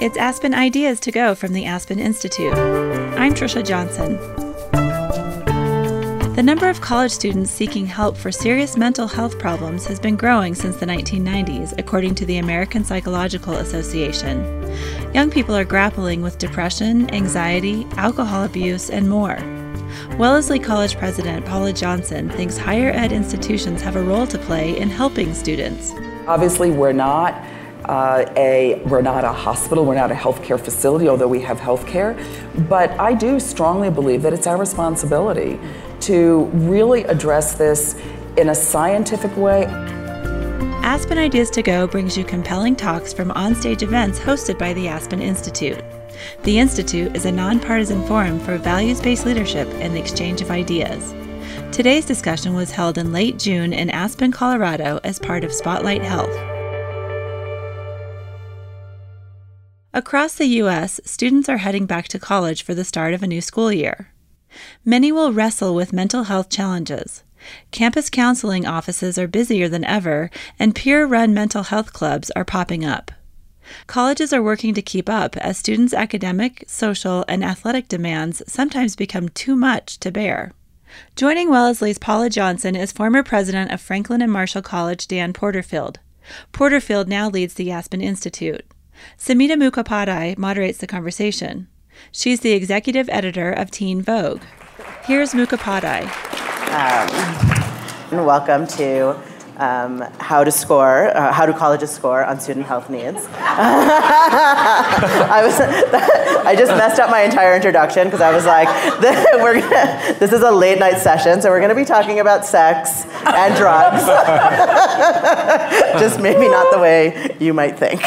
It's Aspen Ideas to Go from the Aspen Institute. I'm Trisha Johnson. The number of college students seeking help for serious mental health problems has been growing since the 1990s, according to the American Psychological Association. Young people are grappling with depression, anxiety, alcohol abuse, and more. Wellesley College President Paula Johnson thinks higher ed institutions have a role to play in helping students. Obviously, we're not uh, a we're not a hospital, we're not a healthcare facility, although we have healthcare. But I do strongly believe that it's our responsibility to really address this in a scientific way. Aspen Ideas to Go brings you compelling talks from onstage events hosted by the Aspen Institute. The Institute is a nonpartisan forum for values based leadership and the exchange of ideas. Today's discussion was held in late June in Aspen, Colorado, as part of Spotlight Health. Across the U.S., students are heading back to college for the start of a new school year. Many will wrestle with mental health challenges. Campus counseling offices are busier than ever, and peer run mental health clubs are popping up. Colleges are working to keep up as students' academic, social, and athletic demands sometimes become too much to bear. Joining Wellesley's Paula Johnson is former president of Franklin and Marshall College, Dan Porterfield. Porterfield now leads the Aspen Institute. Samhita Mukhopadhyay moderates the conversation. She's the executive editor of Teen Vogue. Here's Mukhopadhyay. Um, welcome to um, how to score, uh, how do colleges score on student health needs. I was, I just messed up my entire introduction because I was like, we're gonna, this is a late night session, so we're going to be talking about sex and drugs. just maybe not the way you might think.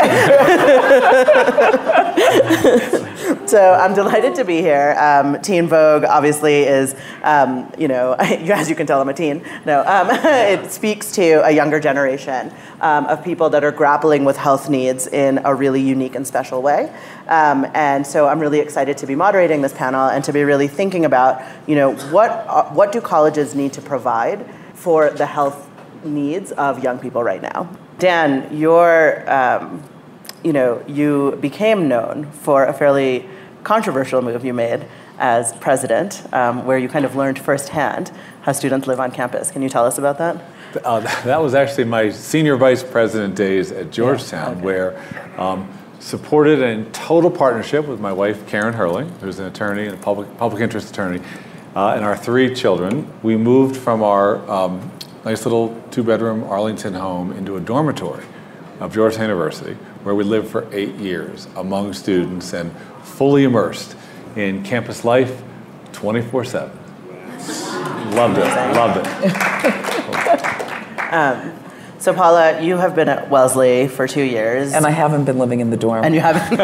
so I'm delighted to be here. Um, teen Vogue obviously is, um, you know, as you can tell, I'm a teen. No, um, it speaks to a younger generation um, of people that are grappling with health needs in a really unique and special way. Um, and so I'm really excited to be moderating this panel and to be really thinking about, you know, what, uh, what do colleges need to provide for the health needs of young people right now? Dan, your, um, you know, you became known for a fairly controversial move you made as president, um, where you kind of learned firsthand how students live on campus. Can you tell us about that? Uh, that was actually my senior vice president days at Georgetown, yeah, okay. where um, supported in total partnership with my wife Karen Herrling, who's an attorney and a public public interest attorney, uh, and our three children. We moved from our um, nice little two-bedroom Arlington home into a dormitory of Georgetown University, where we lived for eight years among students and fully immersed in campus life, 24/7. Loved it. Loved it. Um, so, Paula, you have been at Wellesley for two years. And I haven't been living in the dorm. And you haven't.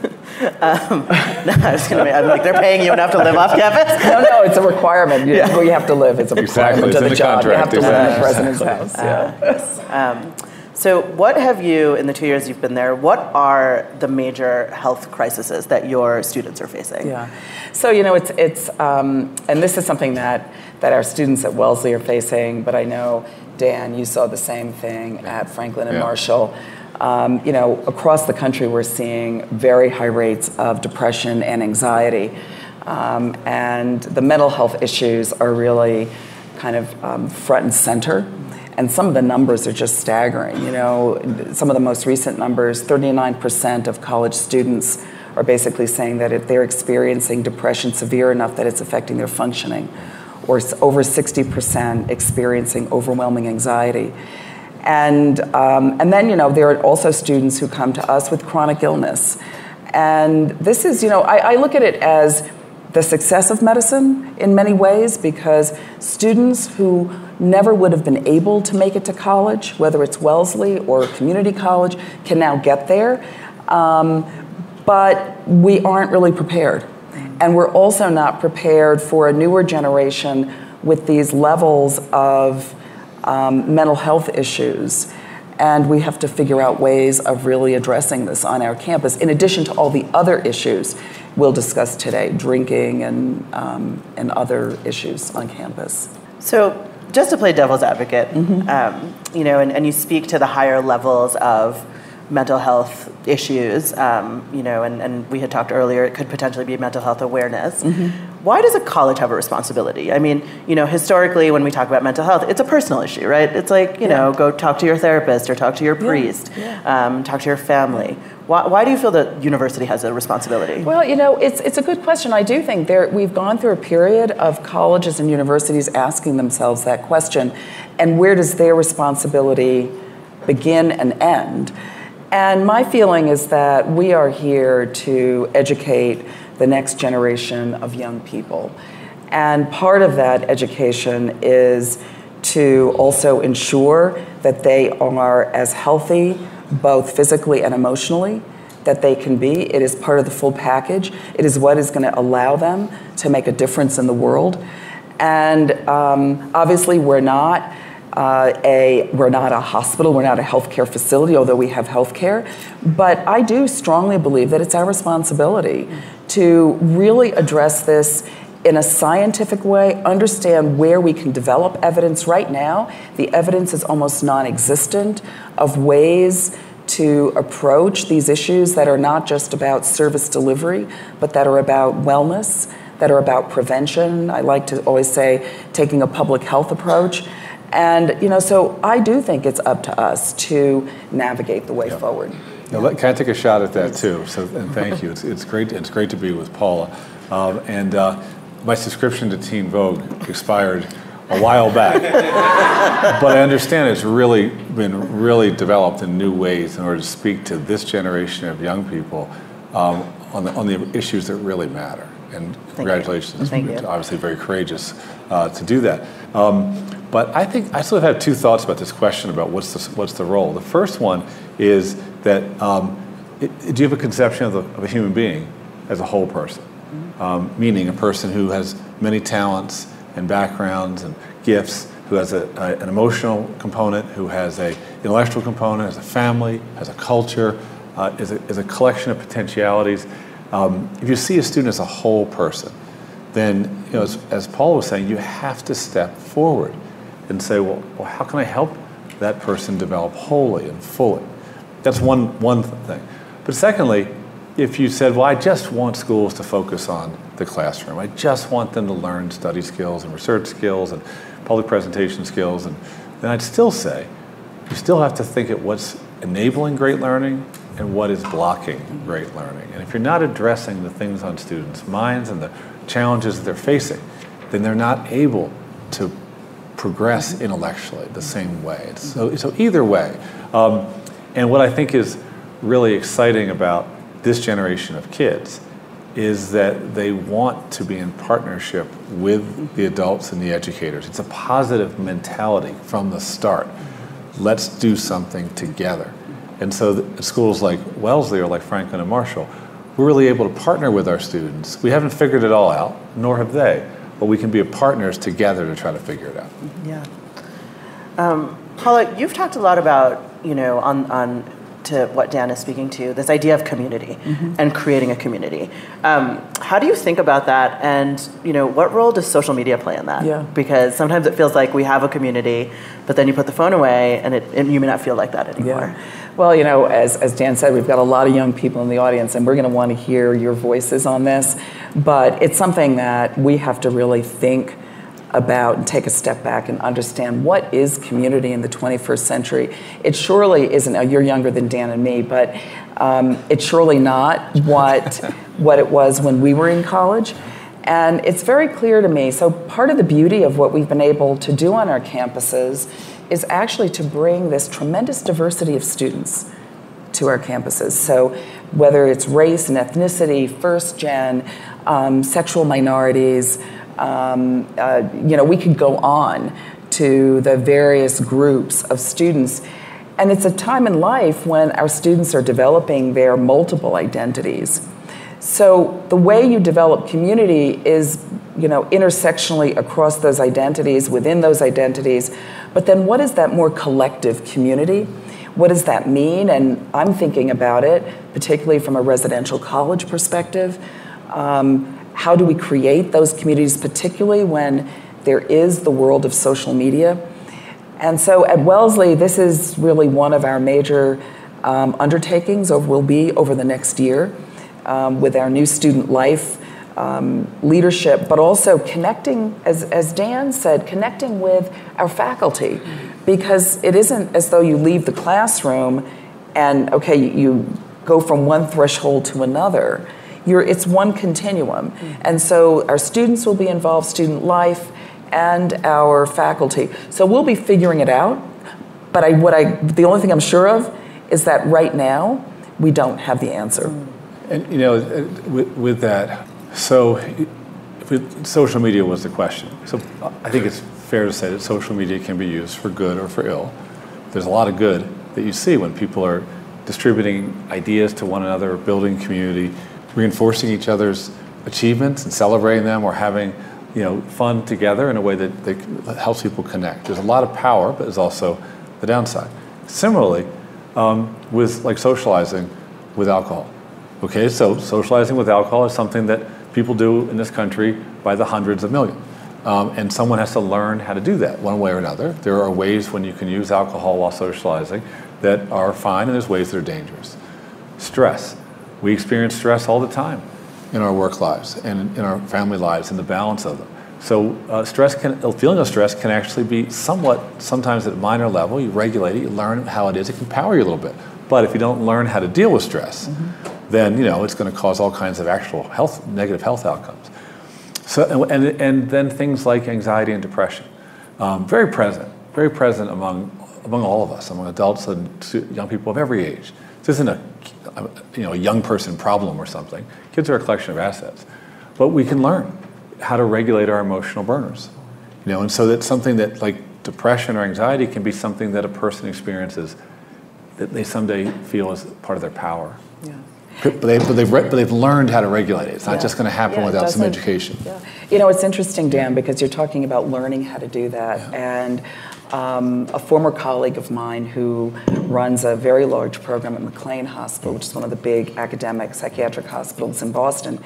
um, no, I was gonna. I'm like, they're paying you enough to live off campus. no, no, it's a requirement. You, yeah. you have to live. It's a exactly. requirement it's of the, job. Contract. You have to exactly. live in the president's house. Uh, yeah. Um, so, what have you, in the two years you've been there, what are the major health crises that your students are facing? Yeah. So, you know, it's, it's um, and this is something that, that our students at Wellesley are facing, but I know, Dan, you saw the same thing at Franklin and yeah. Marshall. Um, you know, across the country, we're seeing very high rates of depression and anxiety. Um, and the mental health issues are really kind of um, front and center and some of the numbers are just staggering. You know, some of the most recent numbers 39% of college students are basically saying that if they're experiencing depression severe enough that it's affecting their functioning, or over 60% experiencing overwhelming anxiety. And, um, and then, you know, there are also students who come to us with chronic illness. And this is, you know, I, I look at it as the success of medicine in many ways because students who never would have been able to make it to college, whether it's Wellesley or community college, can now get there. Um, but we aren't really prepared. And we're also not prepared for a newer generation with these levels of um, mental health issues. And we have to figure out ways of really addressing this on our campus, in addition to all the other issues we'll discuss today drinking and, um, and other issues on campus. So, just to play devil's advocate, um, you know, and, and you speak to the higher levels of mental health issues, um, you know, and, and we had talked earlier, it could potentially be mental health awareness. Why does a college have a responsibility? I mean, you know, historically, when we talk about mental health, it's a personal issue, right? It's like, you know, go talk to your therapist or talk to your priest, Um, talk to your family. Why, why do you feel that university has a responsibility? Well, you know, it's, it's a good question. I do think there, we've gone through a period of colleges and universities asking themselves that question and where does their responsibility begin and end? And my feeling is that we are here to educate the next generation of young people. And part of that education is to also ensure that they are as healthy, both physically and emotionally, that they can be. It is part of the full package. It is what is going to allow them to make a difference in the world. And um, obviously, we're not. Uh, a we're not a hospital, we're not a healthcare facility, although we have healthcare. But I do strongly believe that it's our responsibility to really address this in a scientific way, understand where we can develop evidence. Right now, the evidence is almost non existent of ways to approach these issues that are not just about service delivery, but that are about wellness, that are about prevention. I like to always say taking a public health approach. And, you know, so I do think it's up to us to navigate the way forward. Now, let, can I take a shot at that too? So, and thank you. It's, it's great. It's great to be with Paula. Um, and uh, my subscription to Teen Vogue expired a while back, but I understand it's really been really developed in new ways in order to speak to this generation of young people um, on, the, on the issues that really matter. And congratulations, Thank you. It's obviously very courageous uh, to do that. Um, but I think I sort of have two thoughts about this question about what's the, what's the role. The first one is that um, it, do you have a conception of, the, of a human being as a whole person? Um, meaning a person who has many talents and backgrounds and gifts, who has a, a, an emotional component, who has a intellectual component, has a family, has a culture, uh, is, a, is a collection of potentialities. Um, if you see a student as a whole person, then you know, as, as Paul was saying, you have to step forward and say, well, well, how can I help that person develop wholly and fully? That's one, one thing. But secondly, if you said, well, I just want schools to focus on the classroom, I just want them to learn study skills and research skills and public presentation skills, and then I'd still say, you still have to think at what's enabling great learning and what is blocking great learning. And if you're not addressing the things on students' minds and the challenges that they're facing, then they're not able to progress intellectually the same way. So, so either way, um, and what I think is really exciting about this generation of kids is that they want to be in partnership with the adults and the educators. It's a positive mentality from the start. Let's do something together. And so schools like Wellesley or like Franklin and Marshall, we're really able to partner with our students. We haven't figured it all out, nor have they, but we can be partners together to try to figure it out. Yeah. Um, Paula, you've talked a lot about, you know, on, on to what Dan is speaking to, this idea of community and creating a community. Um, how do you think about that? And, you know, what role does social media play in that? Yeah. Because sometimes it feels like we have a community, but then you put the phone away and, it, and you may not feel like that anymore. Yeah. Well, you know, as, as Dan said, we've got a lot of young people in the audience, and we're going to want to hear your voices on this. But it's something that we have to really think about and take a step back and understand what is community in the 21st century. It surely isn't. Now, you're younger than Dan and me, but um, it's surely not what what it was when we were in college. And it's very clear to me. So, part of the beauty of what we've been able to do on our campuses is actually to bring this tremendous diversity of students to our campuses. So, whether it's race and ethnicity, first gen, um, sexual minorities, um, uh, you know, we could go on to the various groups of students. And it's a time in life when our students are developing their multiple identities. So the way you develop community is, you know, intersectionally across those identities, within those identities. But then what is that more collective community? What does that mean? And I'm thinking about it, particularly from a residential college perspective. Um, how do we create those communities, particularly when there is the world of social media. And so at Wellesley, this is really one of our major um, undertakings, or will be over the next year, um, with our new student life um, leadership, but also connecting, as, as Dan said, connecting with our faculty. Because it isn't as though you leave the classroom and, okay, you, you go from one threshold to another. You're, it's one continuum. And so our students will be involved, student life, and our faculty. So we'll be figuring it out. But I, what I, the only thing I'm sure of is that right now we don't have the answer. And you know, uh, with, with that, so if social media was the question. So I think it's fair to say that social media can be used for good or for ill. There's a lot of good that you see when people are distributing ideas to one another, building community, reinforcing each other's achievements and celebrating them, or having you know fun together in a way that, that helps people connect. There's a lot of power, but there's also the downside. Similarly, um, with like socializing with alcohol. Okay, so socializing with alcohol is something that people do in this country by the hundreds of millions. Um, and someone has to learn how to do that one way or another. There are ways when you can use alcohol while socializing that are fine, and there's ways that are dangerous. Stress. We experience stress all the time in our work lives and in our family lives and the balance of them. So uh, stress can, a feeling of stress can actually be somewhat, sometimes at a minor level, you regulate it, you learn how it is, it can power you a little bit. But if you don't learn how to deal with stress, mm-hmm. then you know it's going to cause all kinds of actual health, negative health outcomes. So, and, and then things like anxiety and depression, um, very present, very present among, among all of us, among adults and young people of every age. This isn't a, you know, a young person problem or something. Kids are a collection of assets. But we can learn how to regulate our emotional burners. You know, and so that's something that like depression or anxiety can be something that a person experiences that they someday feel as part of their power. Yeah. But, they, but, they've, but they've learned how to regulate it. It's not yeah. just going to happen yeah, without some education. Yeah. You know, it's interesting, Dan, because you're talking about learning how to do that. And um, a former colleague of mine who runs a very large program at McLean Hospital, which is one of the big academic psychiatric hospitals in Boston,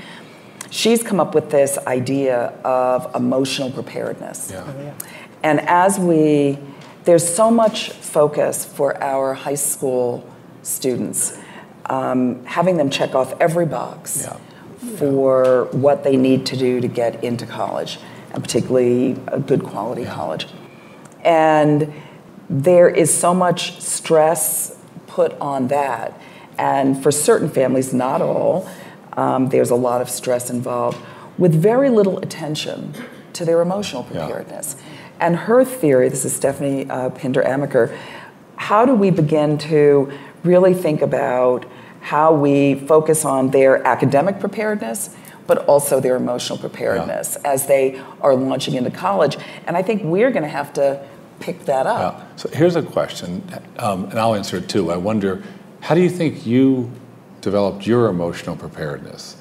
she's come up with this idea of emotional preparedness. Yeah. And as we, there's so much focus for our high school students um, having them check off every box yeah. for what they need to do to get into college, and particularly a good quality yeah. college. And there is so much stress put on that. And for certain families, not all, um, there's a lot of stress involved with very little attention to their emotional preparedness. And her theory, this is Stephanie uh, Pinder Amaker, how do we begin to really think about how we focus on their academic preparedness, but also their emotional preparedness yeah. as they are launching into college. And I think we're going to have to pick that up. Yeah. So here's a question, um, and I'll answer it too. I wonder, how do you think you developed your emotional preparedness?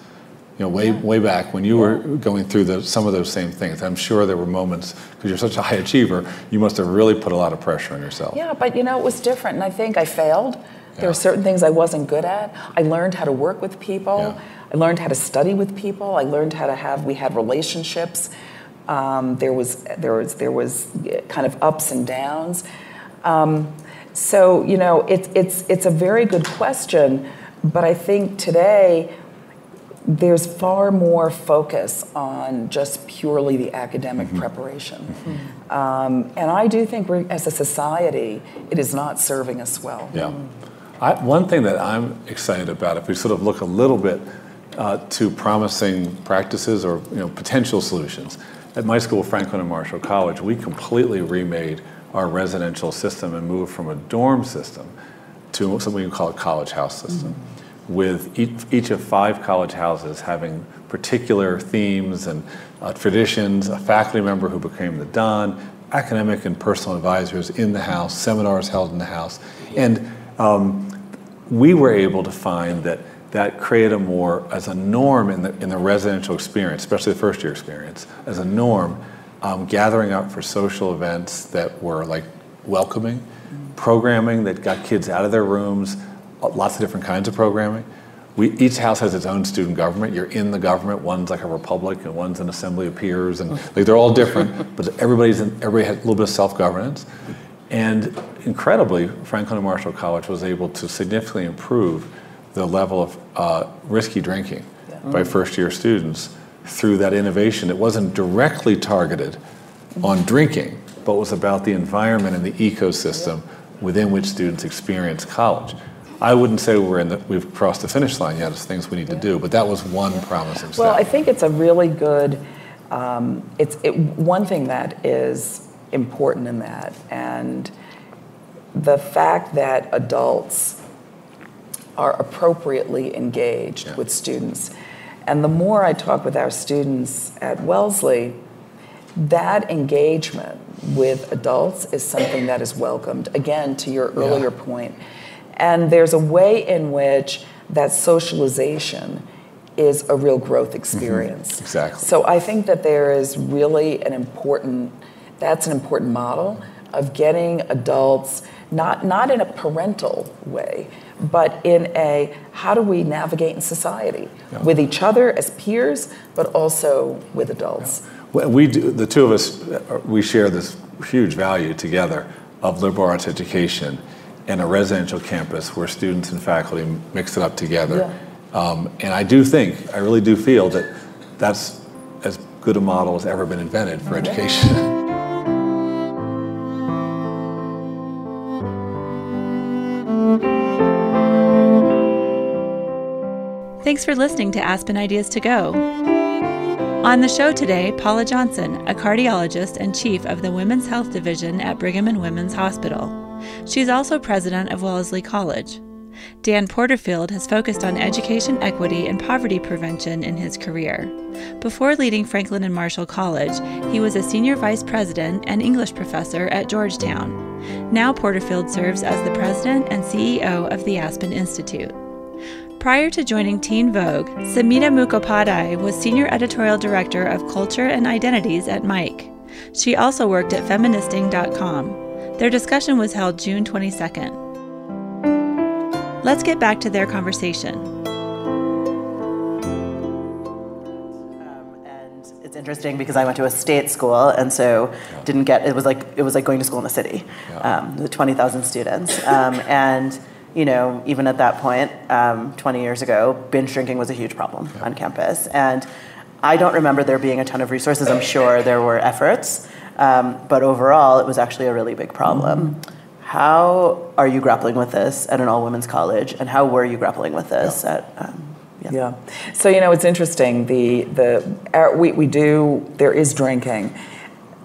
You know, way yeah. way back when you were going through the, some of those same things, I'm sure there were moments because you're such a high achiever, you must have really put a lot of pressure on yourself. Yeah, but you know, it was different, and I think I failed. There were certain things I wasn't good at. I learned how to work with people. Yeah. I learned how to study with people. I learned how to have. We had relationships. Um, there was there was there was kind of ups and downs. Um, so you know, it's it's it's a very good question, but I think today there's far more focus on just purely the academic mm-hmm. preparation. Mm-hmm. Um, and I do think we're, as a society, it is not serving us well. Yeah. I, one thing that I'm excited about, if we sort of look a little bit uh, to promising practices or you know, potential solutions, at my school, Franklin and Marshall College, we completely remade our residential system and moved from a dorm system to something we call a college house system, mm-hmm. with each, each, of five college houses having particular themes and uh, traditions, a faculty member who became the Don, academic and personal advisors in the house, seminars held in the house. And um, we were able to find that that created a more, as a norm in the, in the residential experience, especially the first year experience, as a norm, um, gathering up for social events that were like welcoming, programming that got kids out of their rooms, lots of different kinds of programming, we, each house has its own student government. You're in the government. One's like a republic, and one's an assembly of peers, and like they're all different. But everybody's in, everybody has a little bit of self governance. And incredibly, Franklin and Marshall College was able to significantly improve the level of uh, risky drinking yeah. by first year students through that innovation. It wasn't directly targeted on drinking, but was about the environment and the ecosystem within which students experience college. I wouldn't say we're in the, we've crossed the finish line yet. There's things we need to do, but that was one promising step. Well, I think it's a really good. Um, it's it, one thing that is important in that, and the fact that adults are appropriately engaged yeah. with students. And the more I talk with our students at Wellesley, that engagement with adults is something that is welcomed. Again, to your earlier yeah. point. And there's a way in which that socialization is a real growth mm-hmm. experience. Mm-hmm. Exactly. So I think that there is really an important, that's an important model of getting adults, not, not in a parental way, but in a how do we navigate in society yeah. with each other as peers, but also with adults. Yeah. Well, we do, the two of us, we share this huge value together of liberal arts education and a residential campus where students and faculty mix it up together. Yeah. Um, and I do think, I really do feel that that's as good a model as ever been invented for education. Thanks for listening to Aspen Ideas to Go. On the show today, Paula Johnson, a cardiologist and chief of the Women's Health Division at Brigham and Women's Hospital. She's also president of Wellesley College. Dan Porterfield has focused on education equity and poverty prevention in his career. Before leading Franklin and Marshall College, he was a senior vice president and English professor at Georgetown. Now Porterfield serves as the president and CEO of the Aspen Institute. Prior to joining Teen Vogue, Samhita Mukhopadhyay was Senior Editorial Director of Culture and Identities at Mic. She also worked at feministing.com. Their discussion was held June 22nd. Let's get back to their conversation. Um, it's interesting because I went to a state school and so yeah. didn't get it was like it was like going to school in the city, yeah. um, the twenty thousand students, um, and you know, even at that point, um, 20 years ago, binge drinking was a huge problem yeah. on campus. And I don't remember there being a ton of resources. I'm sure there were efforts, um, but overall, it was actually a really big problem. Mm-hmm. How are you grappling with this at an all women's college, and how were you grappling with this yeah. at? Um, yeah. yeah. So you know, it's interesting. The the our, we we do there is drinking.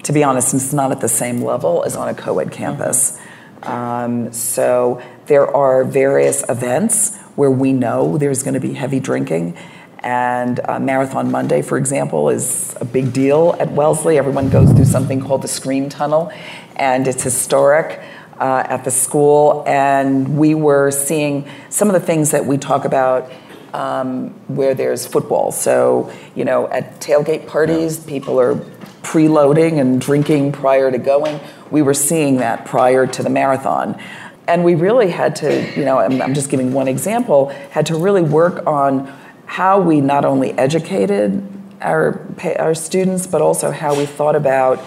To be honest, it's not at the same level as on a co-ed campus. Mm-hmm. Um, so there are various events where we know there's going to be heavy drinking. And uh, Marathon Monday, for example, is a big deal at Wellesley. Everyone goes through something called the Scream Tunnel, and it's historic uh, at the school. And we were seeing some of the things that we talk about um, where there's football. So, you know, at tailgate parties, people are preloading and drinking prior to going. We were seeing that prior to the marathon. And we really had to, you know, I'm, I'm just giving one example, had to really work on how we not only educated our, our students, but also how we thought about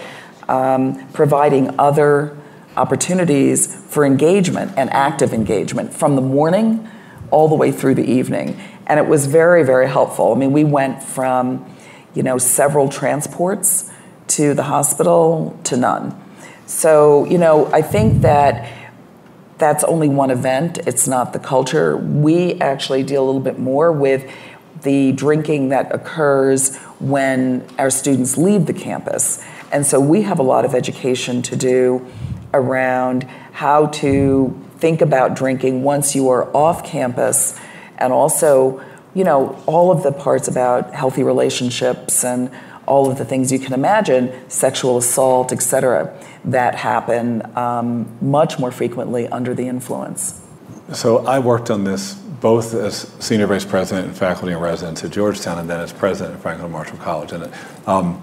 um, providing other opportunities for engagement and active engagement from the morning all the way through the evening. And it was very, very helpful. I mean, we went from, you know, several transports to the hospital to none. So, you know, I think that that's only one event, it's not the culture. We actually deal a little bit more with the drinking that occurs when our students leave the campus. And so we have a lot of education to do around how to think about drinking once you are off campus and also, you know, all of the parts about healthy relationships and all of the things you can imagine, sexual assault, et cetera, that happen um, much more frequently under the influence. So I worked on this both as senior vice president and faculty and residence at Georgetown, and then as president at Franklin Marshall College. And um,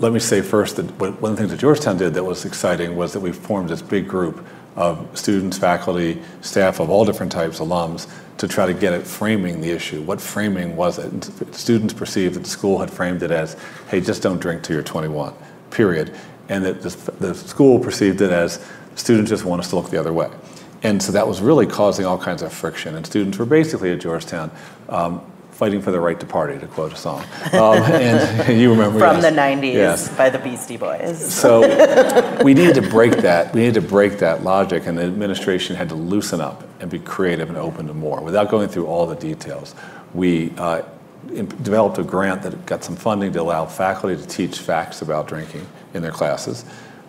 let me say first that one of the things that Georgetown did that was exciting was that we formed this big group of students, faculty, staff of all different types, alums, to try to get at framing the issue. What framing was it? And students perceived that the school had framed it as, hey, just don't drink till you're 21, period. And that the, the school perceived it as students just want us to look the other way. And so that was really causing all kinds of friction. And students were basically at Georgetown um, fighting for the right to party, to quote a song. Um, and you remember From yes. the 90s Yes. by the Beastie Boys. So we needed to break that. We needed to break that logic, and the administration had to loosen up and be creative and open to more. Without going through all the details, we uh, developed a grant that got some funding to allow faculty to teach facts about drinking in their classes.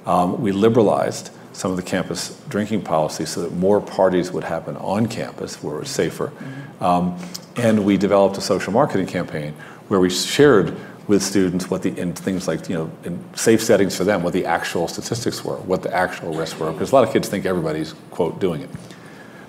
Um, we liberalized some of the campus drinking policies so that more parties would happen on campus where it was safer. Um, and we developed a social marketing campaign where we shared with students what the in things like you know in safe settings for them what the actual statistics were, what the actual risks were, because a lot of kids think everybody's quote doing it.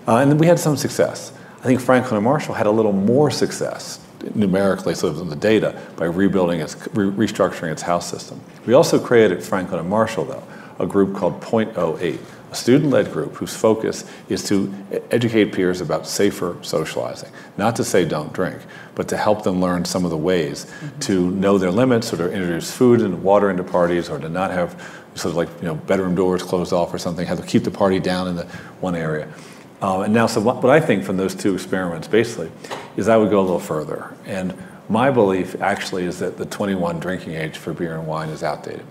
Uh, and we had some success. I think Franklin and Marshall had a little more success numerically, so in the data, by rebuilding its, re- restructuring its house system. We also created Franklin and Marshall, though, a group called .08, a student-led group whose focus is to educate peers about safer socializing. Not to say don't drink, but to help them learn some of the ways to know their limits or to introduce food and water into parties or to not have sort of like you know bedroom doors closed off or something, have to keep the party down in the one area. Um, and now, so what, what I think from those two experiments basically is I would go a little further. And my belief actually is that the 21 drinking age for beer and wine is outdated.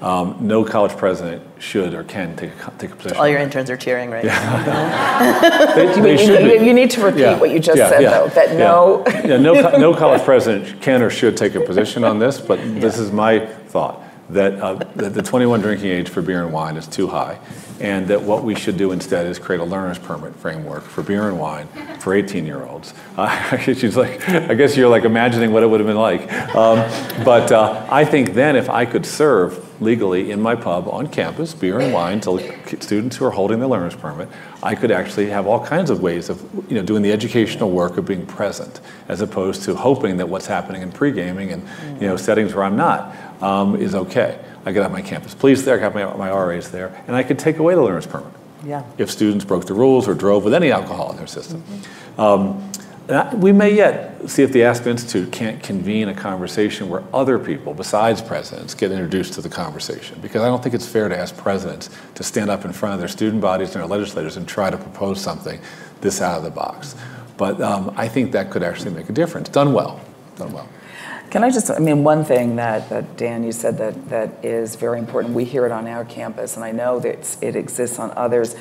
Um, no college president should or can take a, take a position. All on your that. interns are cheering right now. They, they You, should you- you need to repeat Yeah, what you just yeah, said, yeah, though, that yeah. no, Yeah, no, no college president can or should take a position on this, but this is my thought, that, uh, that the 21 drinking age for beer and wine is too high, and that what we should do instead is create a learner's permit framework for beer and wine for 18-year-olds. Uh, she's like, I guess you're like imagining what it would have been like. Um, but uh, I think then if I could serve legally in my pub on campus, beer and wine to students who are holding the learner's permit, I could actually have all kinds of ways of you know, doing the educational work of being present, as opposed to hoping that what's happening in pre-gaming and you know, settings where I'm not um, is okay. I could have my campus police there, I could have my, my RAs there, and I could take away the learner's permit Yeah. if students broke the rules or drove with any alcohol in their system. Um, I- we may yet see if the Aspen Institute can't convene a conversation where other people besides presidents get introduced to the conversation. Because I don't think it's fair to ask presidents to stand up in front of their student bodies and their legislators and try to propose something this out of the box. But um, I think that could actually make a difference. Done well. Done well. Can I just, I mean, one thing that, that Dan, you said that, that is very important, we hear it on our campus, and I know that it exists on others,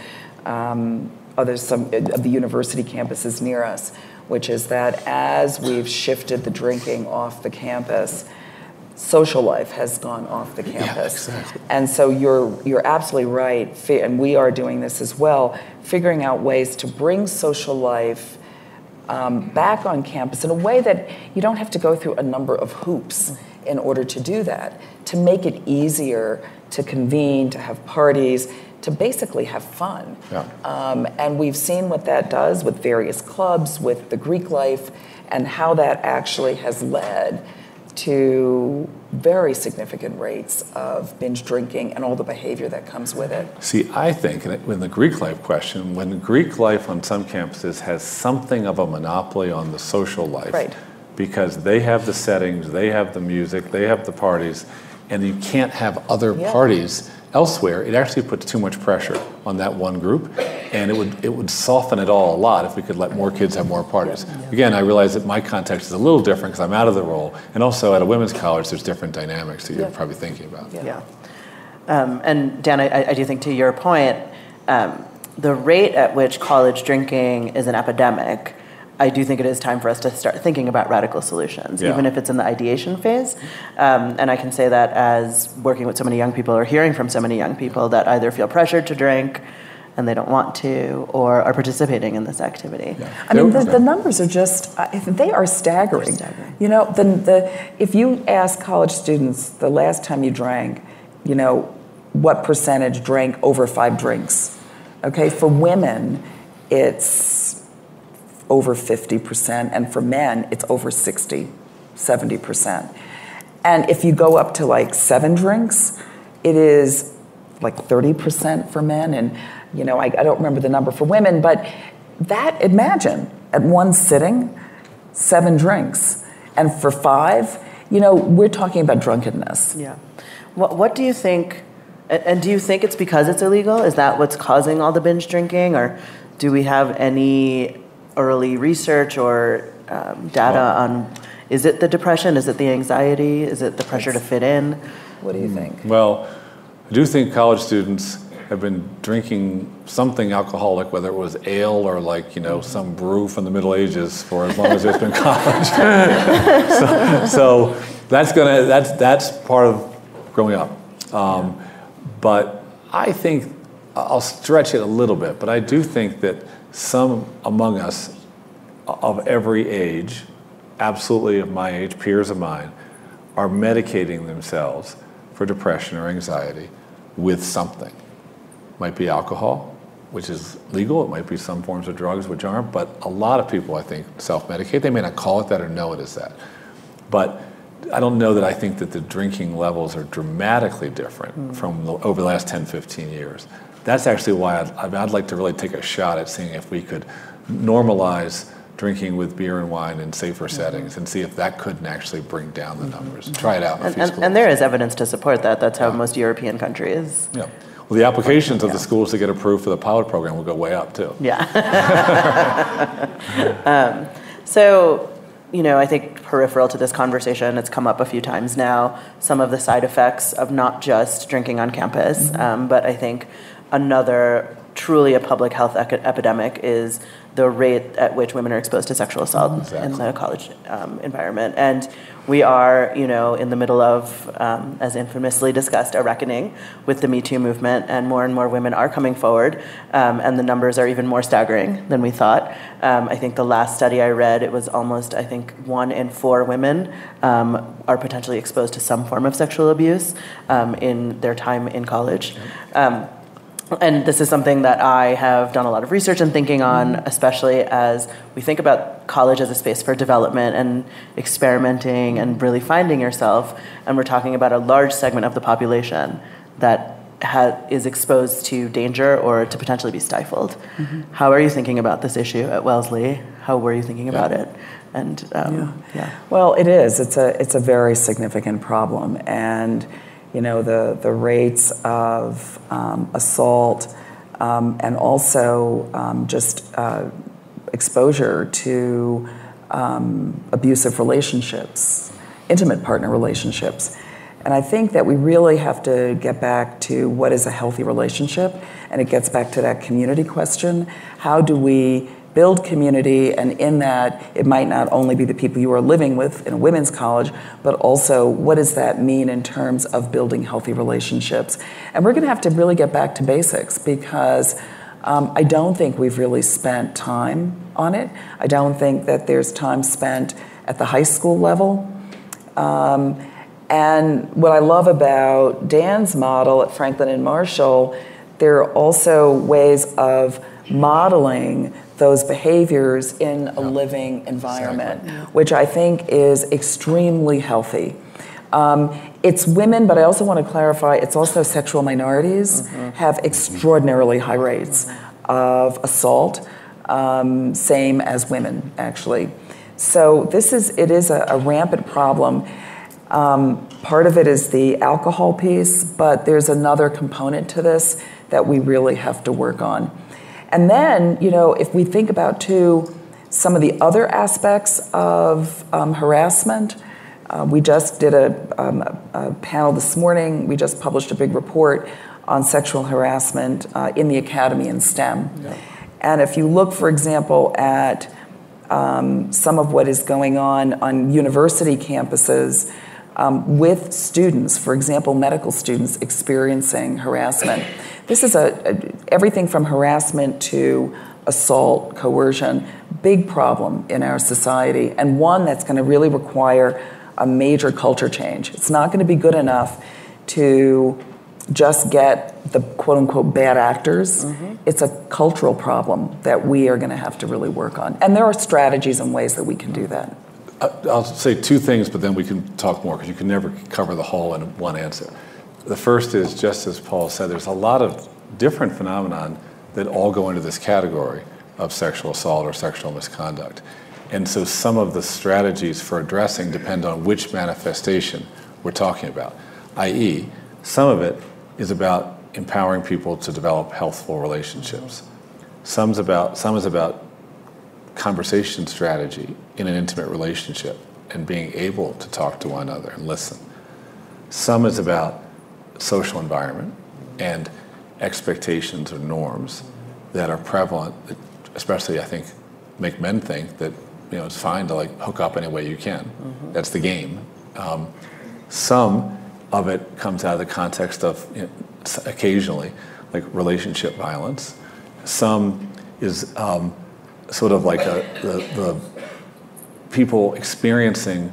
um, others, some of the university campuses near us, which is that as we've shifted the drinking off the campus, social life has gone off the campus. exactly. And so you're, you're absolutely right, and we are doing this as well, figuring out ways to bring social life um, back on campus in a way that you don't have to go through a number of hoops in order to do that, to make it easier to convene, to have parties, to basically have fun. Yeah. Um, and we've seen what that does with various clubs, with the Greek life, and how that actually has led to very significant rates of binge drinking and all the behavior that comes with it. See, I think in the Greek life question, when Greek life on some campuses has something of a monopoly on the social life, Right. because they have the settings, they have the music, they have the parties, and you can't have other Yeah. parties elsewhere, it actually puts too much pressure on that one group, and it would it would soften it all a lot if we could let more kids have more parties. Again, I realize that my context is a little different because I'm out of the role, and also at a women's college, there's different dynamics that you're Yeah. probably thinking about. Yeah. Um, and Dan, I, I do think to your point, um, the rate at which college drinking is an epidemic, I do think it is time for us to start thinking about radical solutions, Yeah. even if it's in the ideation phase. Um, and I can say that as working with so many young people or hearing from so many young people that either feel pressured to drink and they don't want to or are participating in this activity. I mean, the, the numbers are just, uh, they are staggering. staggering. You know, the, the, if you ask college students the last time you drank, you know, what percentage drank over five drinks? Okay, for women, it's over 50%, and for men, it's over 60, 70%. And if you go up to like seven drinks, it is like 30% for men. And, you know, I, I don't remember the number for women, but that, imagine at one sitting, seven drinks. And for five, you know, we're talking about drunkenness. Yeah. What, what do you think, and, and do you think it's because it's illegal? Is that what's causing all the binge drinking? Or do we have any early research or um, data on, is it the depression? Is it the anxiety? Is it the pressure to fit in? What do you think? Well, I do think college students have been drinking something alcoholic, whether it was ale or like you know some brew from the Middle Ages, for as long as there's been college. so, so, that's gonna that's that's part of growing up. Um, but I think I'll stretch it a little bit, but I do think that some among us of every age, absolutely of my age, peers of mine, are medicating themselves for depression or anxiety with something. Might be alcohol, which is legal. It might be some forms of drugs, which aren't. But a lot of people, I think, self-medicate. They may not call it that or know it as that. But I don't know that I think that the drinking levels are dramatically different mm. from the, over the last 10, 15 years. That's actually why I'd, I'd like to really take a shot at seeing if we could normalize drinking with beer and wine in safer mm-hmm. settings and see if that couldn't actually bring down the mm-hmm. numbers. Mm-hmm. Try it out. And, and, and, there is evidence to support that. That's how yeah. most European countries. Yeah. Well, the applications of the schools to get approved for the pilot program will go way up too. Yeah. um, so, you know, I think peripheral to this conversation, it's come up a few times now. Some of the side effects of not just drinking on campus, mm-hmm. um, but I think another truly a public health epidemic is the rate at which women are exposed to sexual assault exactly. in the college um, environment. And we are, you know, in the middle of, um, as infamously discussed, a reckoning with the Me Too movement, and more and more women are coming forward, um, and the numbers are even more staggering than we thought. Um, I think the last study I read, it was almost, I think, one in four women um, are potentially exposed to some form of sexual abuse um, in their time in college and this is something that I have done a lot of research and thinking on, mm-hmm. especially as we think about college as a space for development and experimenting and really finding yourself. And we're talking about a large segment of the population that ha- is exposed to danger or to potentially be stifled. Mm-hmm. How are you thinking about this issue at Wellesley? How were you thinking about it? And um, yeah. yeah. Well, it is. It's a it's a very significant problem, and you know, the, the rates of um, assault um, and also um, just uh, exposure to um, abusive relationships, intimate partner relationships. And I think that we really have to get back to what is a healthy relationship, and it gets back to that community question. How do we build community, and in that, it might not only be the people you are living with in a women's college, but also what does that mean in terms of building healthy relationships? And we're going to have to really get back to basics because um, I don't think we've really spent time on it. I don't think that there's time spent at the high school level. Um, and what I love about Dan's model at Franklin and Marshall, there are also ways of modeling those behaviors in a living environment, exactly. which I think is extremely healthy. Um, it's women, but I also want to clarify it's also sexual minorities mm-hmm. have extraordinarily high rates of assault, um, same as women actually. So this is it is a, a rampant problem. Um, part of it is the alcohol piece, but there's another component to this that we really have to work on. And then, you know, if we think about too some of the other aspects of um, harassment, uh, we just did a, um, a, panel this morning. We just published a big report on sexual harassment uh, in the academy in STEM. Yeah. And if you look, for example, at um, some of what is going on on university campuses um, with students, for example, medical students experiencing harassment. This is a, a, everything from harassment to assault, coercion, big problem in our society, and one that's going to really require a major culture change. It's not going to be good enough to just get the quote unquote bad actors. Mm-hmm. It's a cultural problem that we are going to have to really work on. And there are strategies and ways that we can do that. I'll say two things, but then we can talk more because you can never cover the whole in one answer. The first is just as Paul said, there's a lot of different phenomenon that all go into this category of sexual assault or sexual misconduct. And so some of the strategies for addressing depend on which manifestation we're talking about, i.e., some of it is about empowering people to develop healthful relationships. Some's about, some is about conversation strategy in an intimate relationship and being able to talk to one another and listen. Some is about social environment and expectations or norms that are prevalent, that especially I think make men think that you know it's fine to like hook up any way you can. Mm-hmm. That's the game. Um, some of it comes out of the context of you know, occasionally like relationship violence. Some is um, sort of like a, the, the people experiencing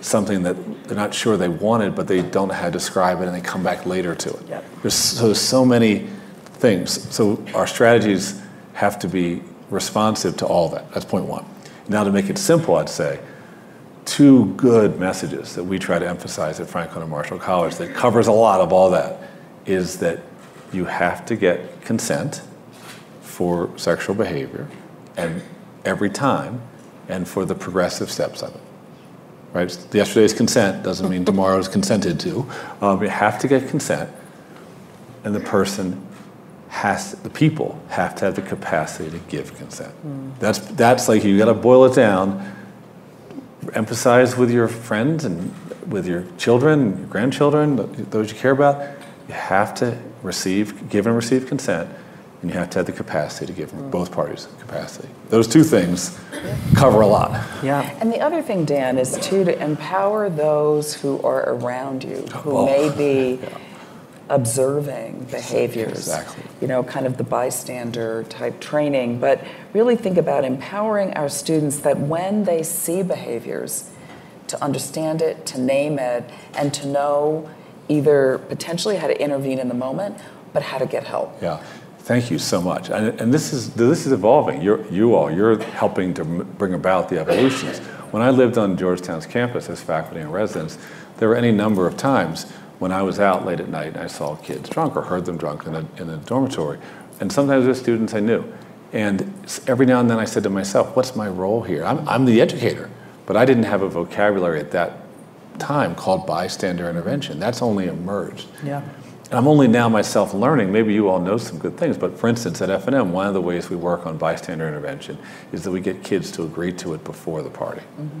something that they're not sure they wanted, but they don't know how to describe it, and they come back later to it. Yep. There's so, so many things. So our strategies have to be responsive to all that. That's point one. Now, to make it simple, I'd say two good messages that we try to emphasize at Franklin and Marshall College that covers a lot of all that is that you have to get consent for sexual behavior and every time and for the progressive steps of it. Right? Yesterday's consent doesn't mean tomorrow's consented to. Um, you have to get consent, and the person has, the people have to have the capacity to give consent. Mm. That's that's like you got to boil it down. Emphasize with your friends and with your children, your grandchildren, those you care about. You have to receive, give and receive consent and you have to have the capacity to give mm. both parties capacity. Those two things yeah. cover a lot. Yeah. And the other thing, Dan, is too to empower those who are around you, who oh. may be yeah. observing behaviors. Exactly. You know, kind of the bystander type training, but really think about empowering our students that when they see behaviors, to understand it, to name it, and to know either potentially how to intervene in the moment, but how to get help. Yeah. Thank you so much. And, and this is this is evolving. You're, you all, you're helping to bring about the evolutions. When I lived on Georgetown's campus as faculty and residents, there were any number of times when I was out late at night and I saw kids drunk or heard them drunk in a, in a dormitory. And sometimes the students I knew. And every now and then I said to myself, what's my role here? I'm, I'm the educator, but I didn't have a vocabulary at that time called bystander intervention. That's only emerged. Yeah. And I'm only now myself learning, maybe you all know some good things, but for instance, at F&M, one of the ways we work on bystander intervention is that we get kids to agree to it before the party. Mm-hmm.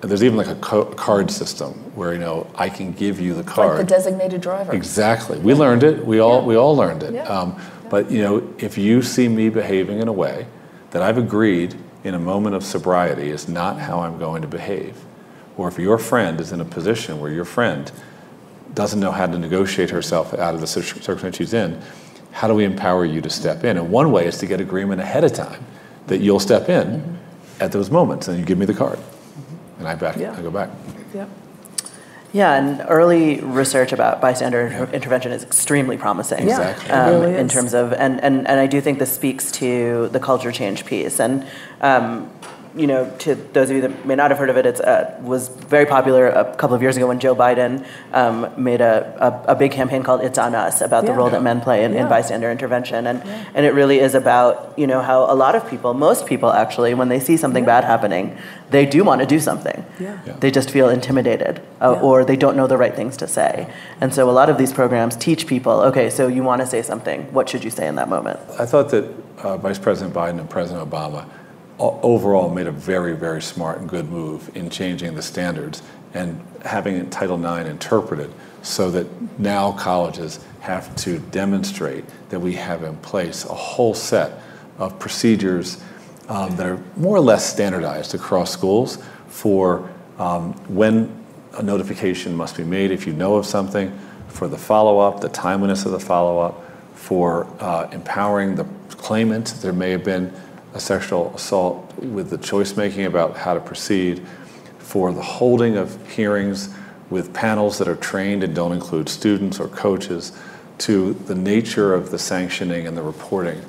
There's even like a co- card system where, you know, I can give you the card. Like the designated driver. Exactly. We learned it. We all, yeah. we all learned it. Yeah. Um, yeah. But, you know, if you see me behaving in a way that I've agreed in a moment of sobriety is not how I'm going to behave, or if your friend is in a position where your friend doesn't know how to negotiate herself out of the circumstance she's in, how do we empower you to step in? And one way is to get agreement ahead of time that you'll step in mm-hmm. at those moments, and you give me the card, mm-hmm. and I back, yeah. I go back. Yeah. Yeah, and early research about bystander yeah. intervention is extremely promising. Exactly. Um, really in terms of, and, and, and I do think this speaks to the culture change piece. And um, you know, to those of you that may not have heard of it, it uh, was very popular a couple of years ago when Joe Biden um, made a, a, a, big campaign called "It's on Us" about yeah. the role that men play in, yeah. in bystander intervention, and yeah. and it really is about you know how a lot of people, most people actually, when they see something bad happening, they do want to do something. They just feel intimidated, uh, or they don't know the right things to say, and so a lot of these programs teach people, okay, so you want to say something, what should you say in that moment? I thought that uh, Vice President Biden and President Obama overall made a very, very smart and good move in changing the standards and having Title IX interpreted so that now colleges have to demonstrate that we have in place a whole set of procedures um, that are more or less standardized across schools for um, when a notification must be made if you know of something, for the follow up, the timeliness of the follow up, for uh, empowering the claimant. There may have been a sexual assault with the choice making about how to proceed, for the holding of hearings with panels that are trained and don't include students or coaches, to the nature of the sanctioning and the reporting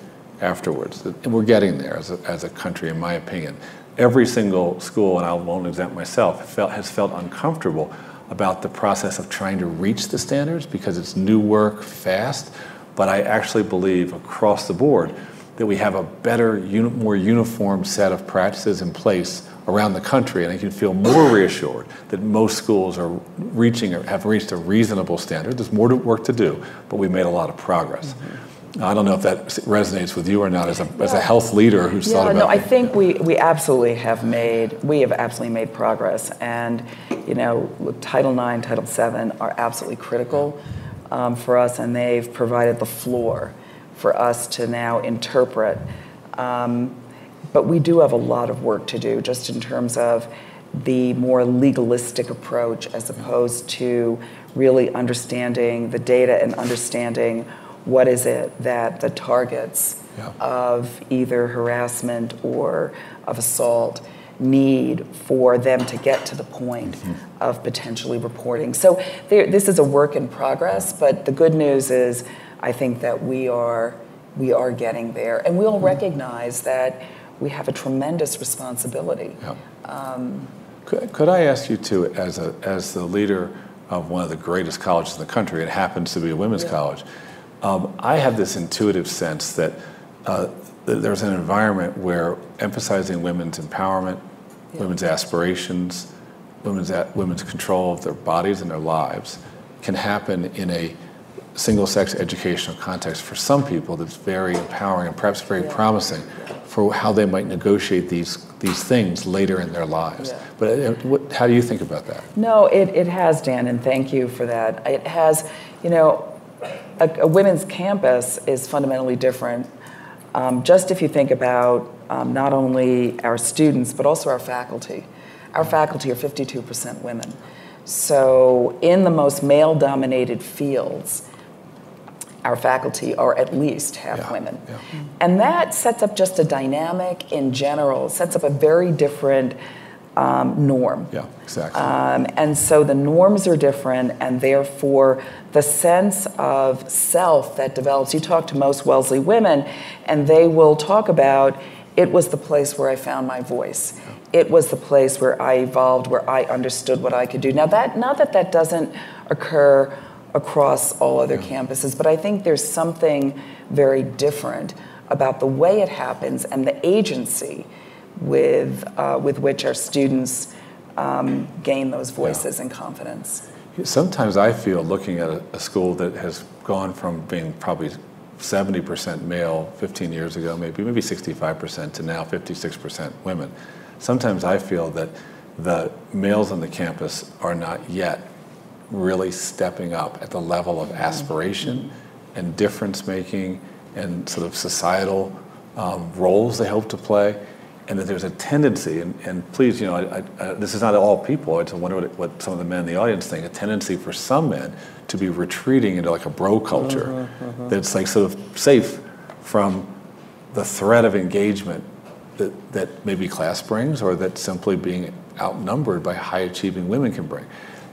afterwards. And we're getting there as a, as a country, in my opinion. Every single school, and I won't exempt myself, felt, has felt uncomfortable about the process of trying to reach the standards because it's new work fast. But I actually believe across the board that we have a better, more uniform set of practices in place around the country, and I can feel more reassured that most schools are reaching or have reached a reasonable standard. There's more work to do, but we've made a lot of progress. Mm-hmm. I don't know if that resonates with you or not as a, yeah. as a health leader who's yeah, thought about no, I think we, we absolutely have made, we have absolutely made progress. And, you know, Title IX, Title VII are absolutely critical um, for us, and they've provided the floor for us to now interpret. Um, but we do have a lot of work to do just in terms of the more legalistic approach as opposed to really understanding the data and understanding what is it that the targets yeah. of either harassment or of assault need for them to get to the point mm-hmm. of potentially reporting. So there, this is a work in progress, but the good news is I think that we are we are getting there, and we all mm-hmm. recognize that we have a tremendous responsibility. Yeah. Um, could, could I ask you to, as a as the leader of one of the greatest colleges in the country, it happens to be a women's yeah. college. Um, I have this intuitive sense that, uh, there's an environment where emphasizing women's empowerment, yeah. women's aspirations, women's women's control of their bodies and their lives can happen in a single sex educational context for some people that's very empowering and perhaps very yeah. promising for how they might negotiate these these things later in their lives. Yeah. But uh, what, how do you think about that? No, it, it has, Dan, and thank you for that. It has, you know, a, a women's campus is fundamentally different. Um, just if you think about um, not only our students, but also our faculty. Our faculty are 52% women. So, in the most male dominated fields, our faculty are at least half yeah, women. Yeah. And that sets up just a dynamic in general, sets up a very different um, norm. Yeah, exactly. Um, and so the norms are different, and therefore the sense of self that develops. You talk to most Wellesley women, and they will talk about it was the place where I found my voice. Yeah. It was the place where I evolved, where I understood what I could do. Now that not that that doesn't occur across all other yeah. campuses. But I think there's something very different about the way it happens and the agency with, uh, with which our students um, gain those voices yeah. and confidence. Sometimes I feel looking at a, a, school that has gone from being probably 70% male 15 years ago, maybe maybe 65% to now 56% women. Sometimes I feel that the males on the campus are not yet really stepping up at the level of aspiration and difference making and sort of societal um, roles they hope to play. And that there's a tendency, and, and please, you know, I, I, this is not all people. I wonder what, what, some of the men in the audience think. A tendency for some men to be retreating into like a bro culture mm-hmm, mm-hmm. that's like sort of safe from the threat of engagement that, that maybe class brings or that simply being outnumbered by high achieving women can bring.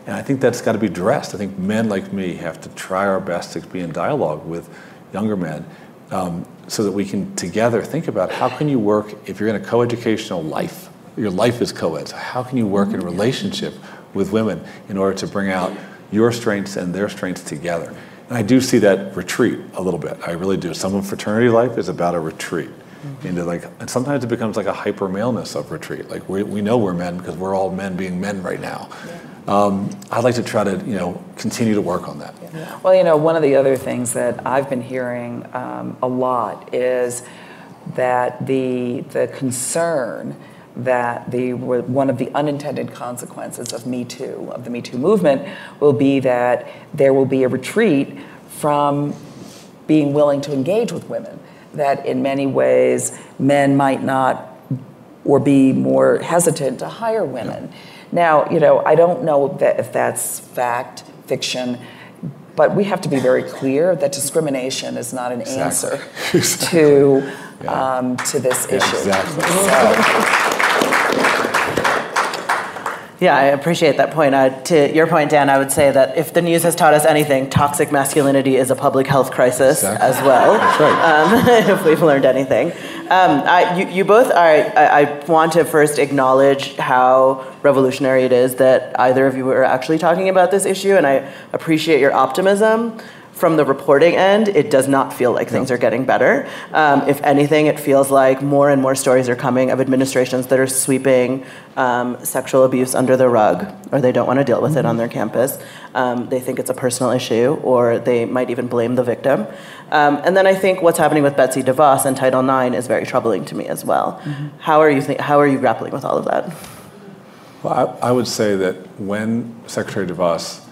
And I think that's got to be addressed. I think men like me have to try our best to be in dialogue with younger men um, so that we can together think about how can you work if you're in a coeducational life. Your life is co-ed. So how can you work in relationship with women in order to bring out your strengths and their strengths together? And I do see that retreat a little bit. I really do. Some of fraternity life is about a retreat mm-hmm. into like, and sometimes it becomes like a hyper maleness of retreat. Like we, we know we're men because we're all men being men right now. Yeah. Um, I'd like to try to, you know, continue to work on that. Yeah. Well, you know, one of the other things that I've been hearing um, a lot is that the the concern that the one of the unintended consequences of Me Too, of the Me Too movement, will be that there will be a retreat from being willing to engage with women. That in many ways men might not or be more hesitant to hire women. Yeah now, you know, I don't know that if that's fact, fiction, but we have to be very clear that discrimination is not an exactly. answer exactly. to yeah. um, to this issue. Exactly. So. Yeah, I appreciate that point. Uh, to your point, Dan, I would say that if the news has taught us anything, toxic masculinity is a public health crisis Exactly. as well. That's right. Um, if we've learned anything. Um, I, you, you both are, I, I want to first acknowledge how revolutionary it is that either of you are actually talking about this issue, and I appreciate your optimism. From the reporting end, it does not feel like things are getting better. Um, if anything, it feels like more and more stories are coming of administrations that are sweeping um, sexual abuse under the rug, or they don't want to deal with it on their campus. Um, they think it's a personal issue, or they might even blame the victim. Um, and then I think what's happening with Betsy DeVos and Title IX is very troubling to me as well. How are you thi- how are you grappling with all of that? Well, I, I would say that when Secretary DeVos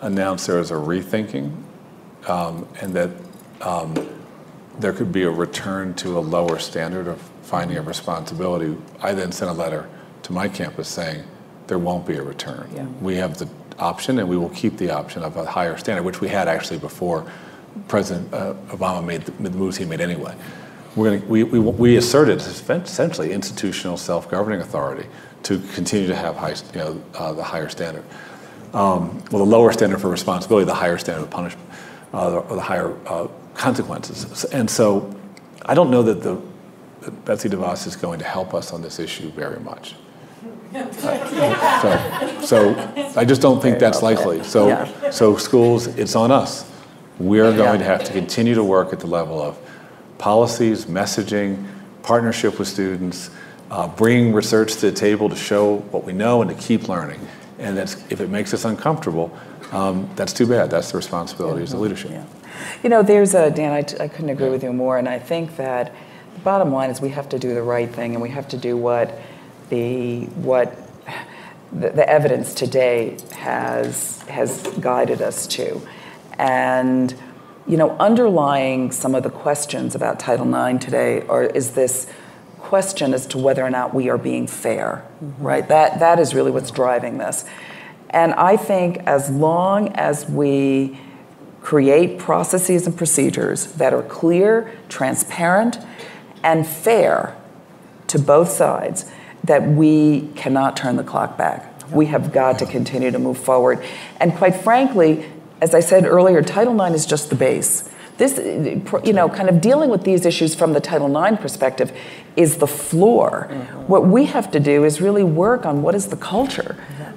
announced there was a rethinking and that um, there could be a return to a lower standard of finding of responsibility, I then sent a letter to my campus saying there won't be a return. Yeah. We have the option, and we will keep the option of a higher standard, which we had actually before President uh, Obama made the, the moves he made anyway. We're gonna, we, we, we asserted essentially institutional self-governing authority to continue to have high, you know, uh, the higher standard. Um, well, the lower standard for responsibility, the higher standard of punishment, or the higher uh, consequences. And so, I don't know that the that Betsy DeVos is going to help us on this issue very much. Uh, so, so I just don't think that's likely. So, Yeah. so schools, it's on us. We're going to have to continue to work at the level of policies, messaging, partnership with students, uh, bringing research to the table to show what we know and to keep learning. And that's, if it makes us uncomfortable, um, that's too bad. That's the responsibility as the leadership. Yeah. You know, there's a, Dan, I, I couldn't agree with you more, and I think that the bottom line is we have to do the right thing and we have to do what the, what the, the evidence today has, has guided us to. And, you know, underlying some of the questions about Title IX today are, is this question as to whether or not we are being fair, right? That, that is really what's driving this. And I think as long as we create processes and procedures that are clear, transparent, and fair to both sides, that we cannot turn the clock back. We have got to continue to move forward. And quite frankly, as I said earlier, Title IX is just the base. This, you know, kind of dealing with these issues from the Title IX perspective is the floor. Mm-hmm. What we have to do is really work on what is the culture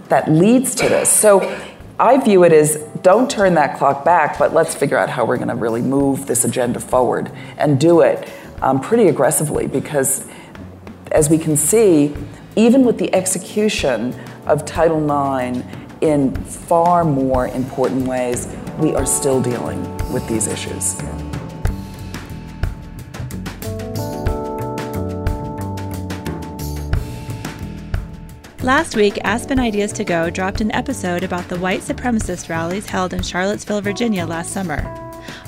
that leads to this. So I view it as don't turn that clock back, but let's figure out how we're going to really move this agenda forward and do it um, pretty aggressively because, as we can see, even with the execution of Title IX in far more important ways, we are still dealing with these issues. Last week, Aspen Ideas to Go dropped an episode about the white supremacist rallies held in Charlottesville, Virginia last summer.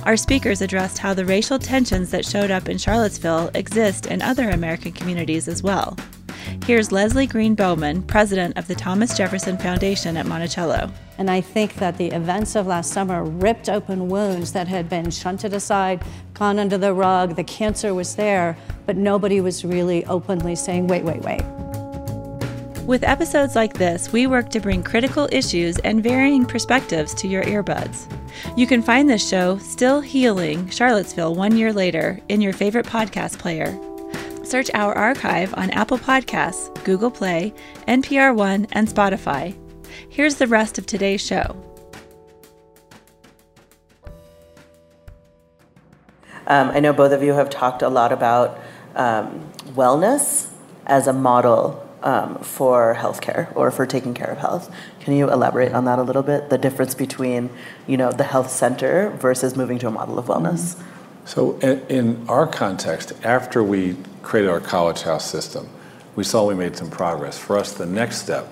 Our speakers addressed how the racial tensions that showed up in Charlottesville exist in other American communities as well. Here's Leslie Greene Bowman, president of the Thomas Jefferson Foundation at Monticello. And I think that the events of last summer ripped open wounds that had been shunted aside, gone under the rug. The cancer was there, but nobody was really openly saying, wait, wait, wait. With episodes like this, we work to bring critical issues and varying perspectives to your earbuds. You can find this show, Still Healing Charlottesville One Year Later, in your favorite podcast player. Search our archive on Apple Podcasts, Google Play, NPR One, and Spotify. Here's the rest of today's show. Um, I know both of you have talked a lot about um, wellness as a model um, for healthcare or for taking care of health. Can you elaborate on that a little bit? The difference between, you know, the health center versus moving to a model of wellness. So, in, in our context, after we created our college house system, we saw we made some progress. For us, the next step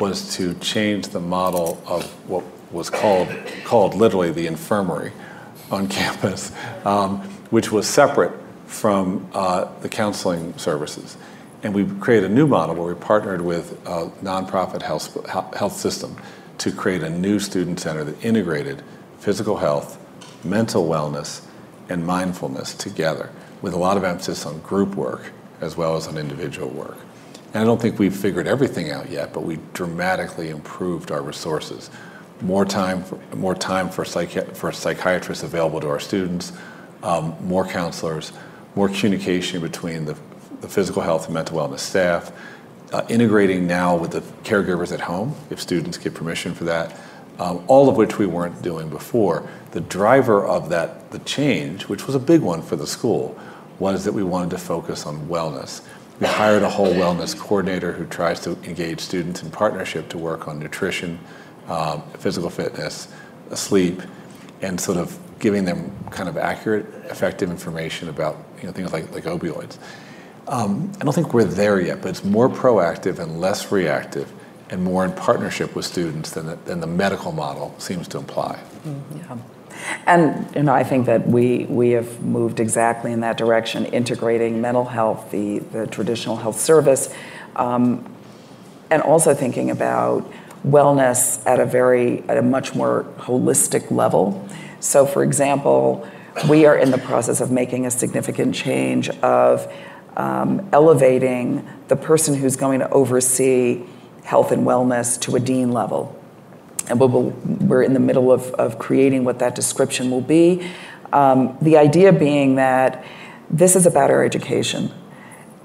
was to change the model of what was called, called literally the infirmary on campus, um, which was separate from uh, the counseling services. And we created a new model where we partnered with a nonprofit health, health system to create a new student center that integrated physical health, mental wellness, and mindfulness together with a lot of emphasis on group work as well as on individual work. And I don't think we've figured everything out yet, but we dramatically improved our resources. More time, for, more time for, psychi- for psychiatrists available to our students, um, more counselors, more communication between the, the physical health and mental wellness staff, uh, integrating now with the caregivers at home, if students get permission for that, um, all of which we weren't doing before. The driver of that, the change, which was a big one for the school, was that we wanted to focus on wellness. We hired a whole wellness coordinator who tries to engage students in partnership to work on nutrition, um, physical fitness, sleep, and sort of giving them kind of accurate, effective information about you know, things like, like opioids. Um, I don't think we're there yet, but it's more proactive and less reactive and more in partnership with students than the, than the medical model seems to imply. Mm-hmm. Yeah. And you know, I think that we, we have moved exactly in that direction, integrating mental health, the, the traditional health service, um, and also thinking about wellness at a very at a much more holistic level. So, for example, we are in the process of making a significant change of um, elevating the person who's going to oversee health and wellness to a dean level. And we're in the middle of, of creating what that description will be. Um, the idea being that this is about our education.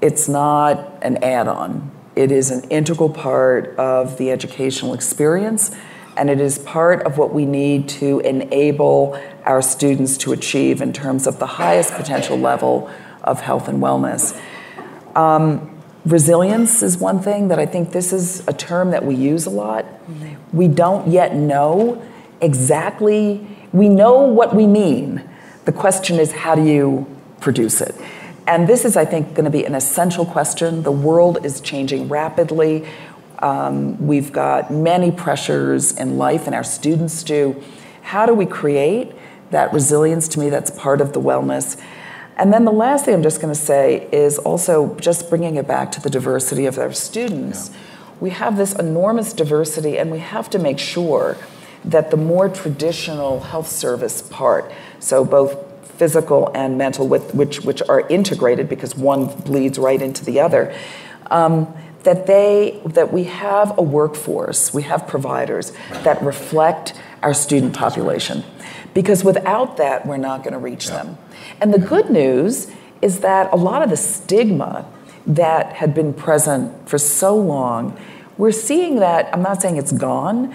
It's not an add on, it is an integral part of the educational experience, and it is part of what we need to enable our students to achieve in terms of the highest potential level of health and wellness. Um, resilience is one thing that I think this is a term that we use a lot. We don't yet know exactly, we know what we mean. The question is, how do you produce it? And this is, I think, going to be an essential question. The world is changing rapidly. Um, we've got many pressures in life, and our students do. How do we create that resilience? To me, that's part of the wellness. And then the last thing I'm just going to say is also just bringing it back to the diversity of our students. Yeah. We have this enormous diversity, and we have to make sure that the more traditional health service part, so both physical and mental, with, which, which are integrated because one bleeds right into the other, um, that they that we have a workforce, we have providers that reflect our student population. Because without that, we're not going to reach yeah. them. And the good news is that a lot of the stigma that had been present for so long, we're seeing that, I'm not saying it's gone,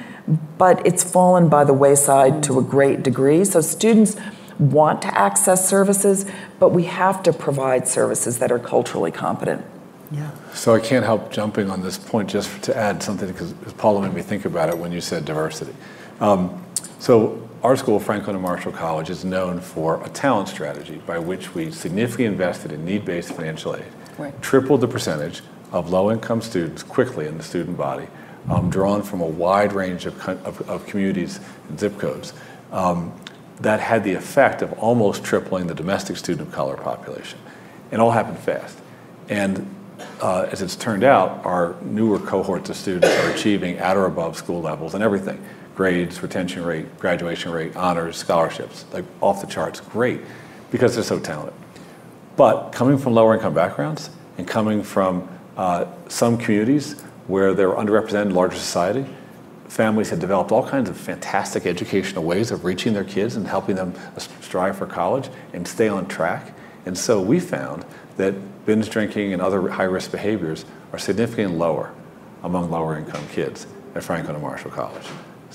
but it's fallen by the wayside to a great degree. So students want to access services, but we have to provide services that are culturally competent. Yeah. So I can't help jumping on this point just to add something because Paula made me think about it when you said diversity. Um, so our school, Franklin and Marshall College, is known for a talent strategy by which we significantly invested in need-based financial aid, right. tripled the percentage of low-income students quickly in the student body, um, drawn from a wide range of, of, of communities and zip codes. Um, that had the effect of almost tripling the domestic student of color population. It all happened fast. And uh, as it's turned out, our newer cohorts of students are achieving at or above school levels and everything grades, retention rate, graduation rate, honors, scholarships, like off the charts, great, because they're so talented. But coming from lower income backgrounds and coming from uh, some communities where they're underrepresented in larger society, families had developed all kinds of fantastic educational ways of reaching their kids and helping them strive for college and stay on track. And so we found that binge drinking and other high risk behaviors are significantly lower among lower income kids at Franklin and Marshall College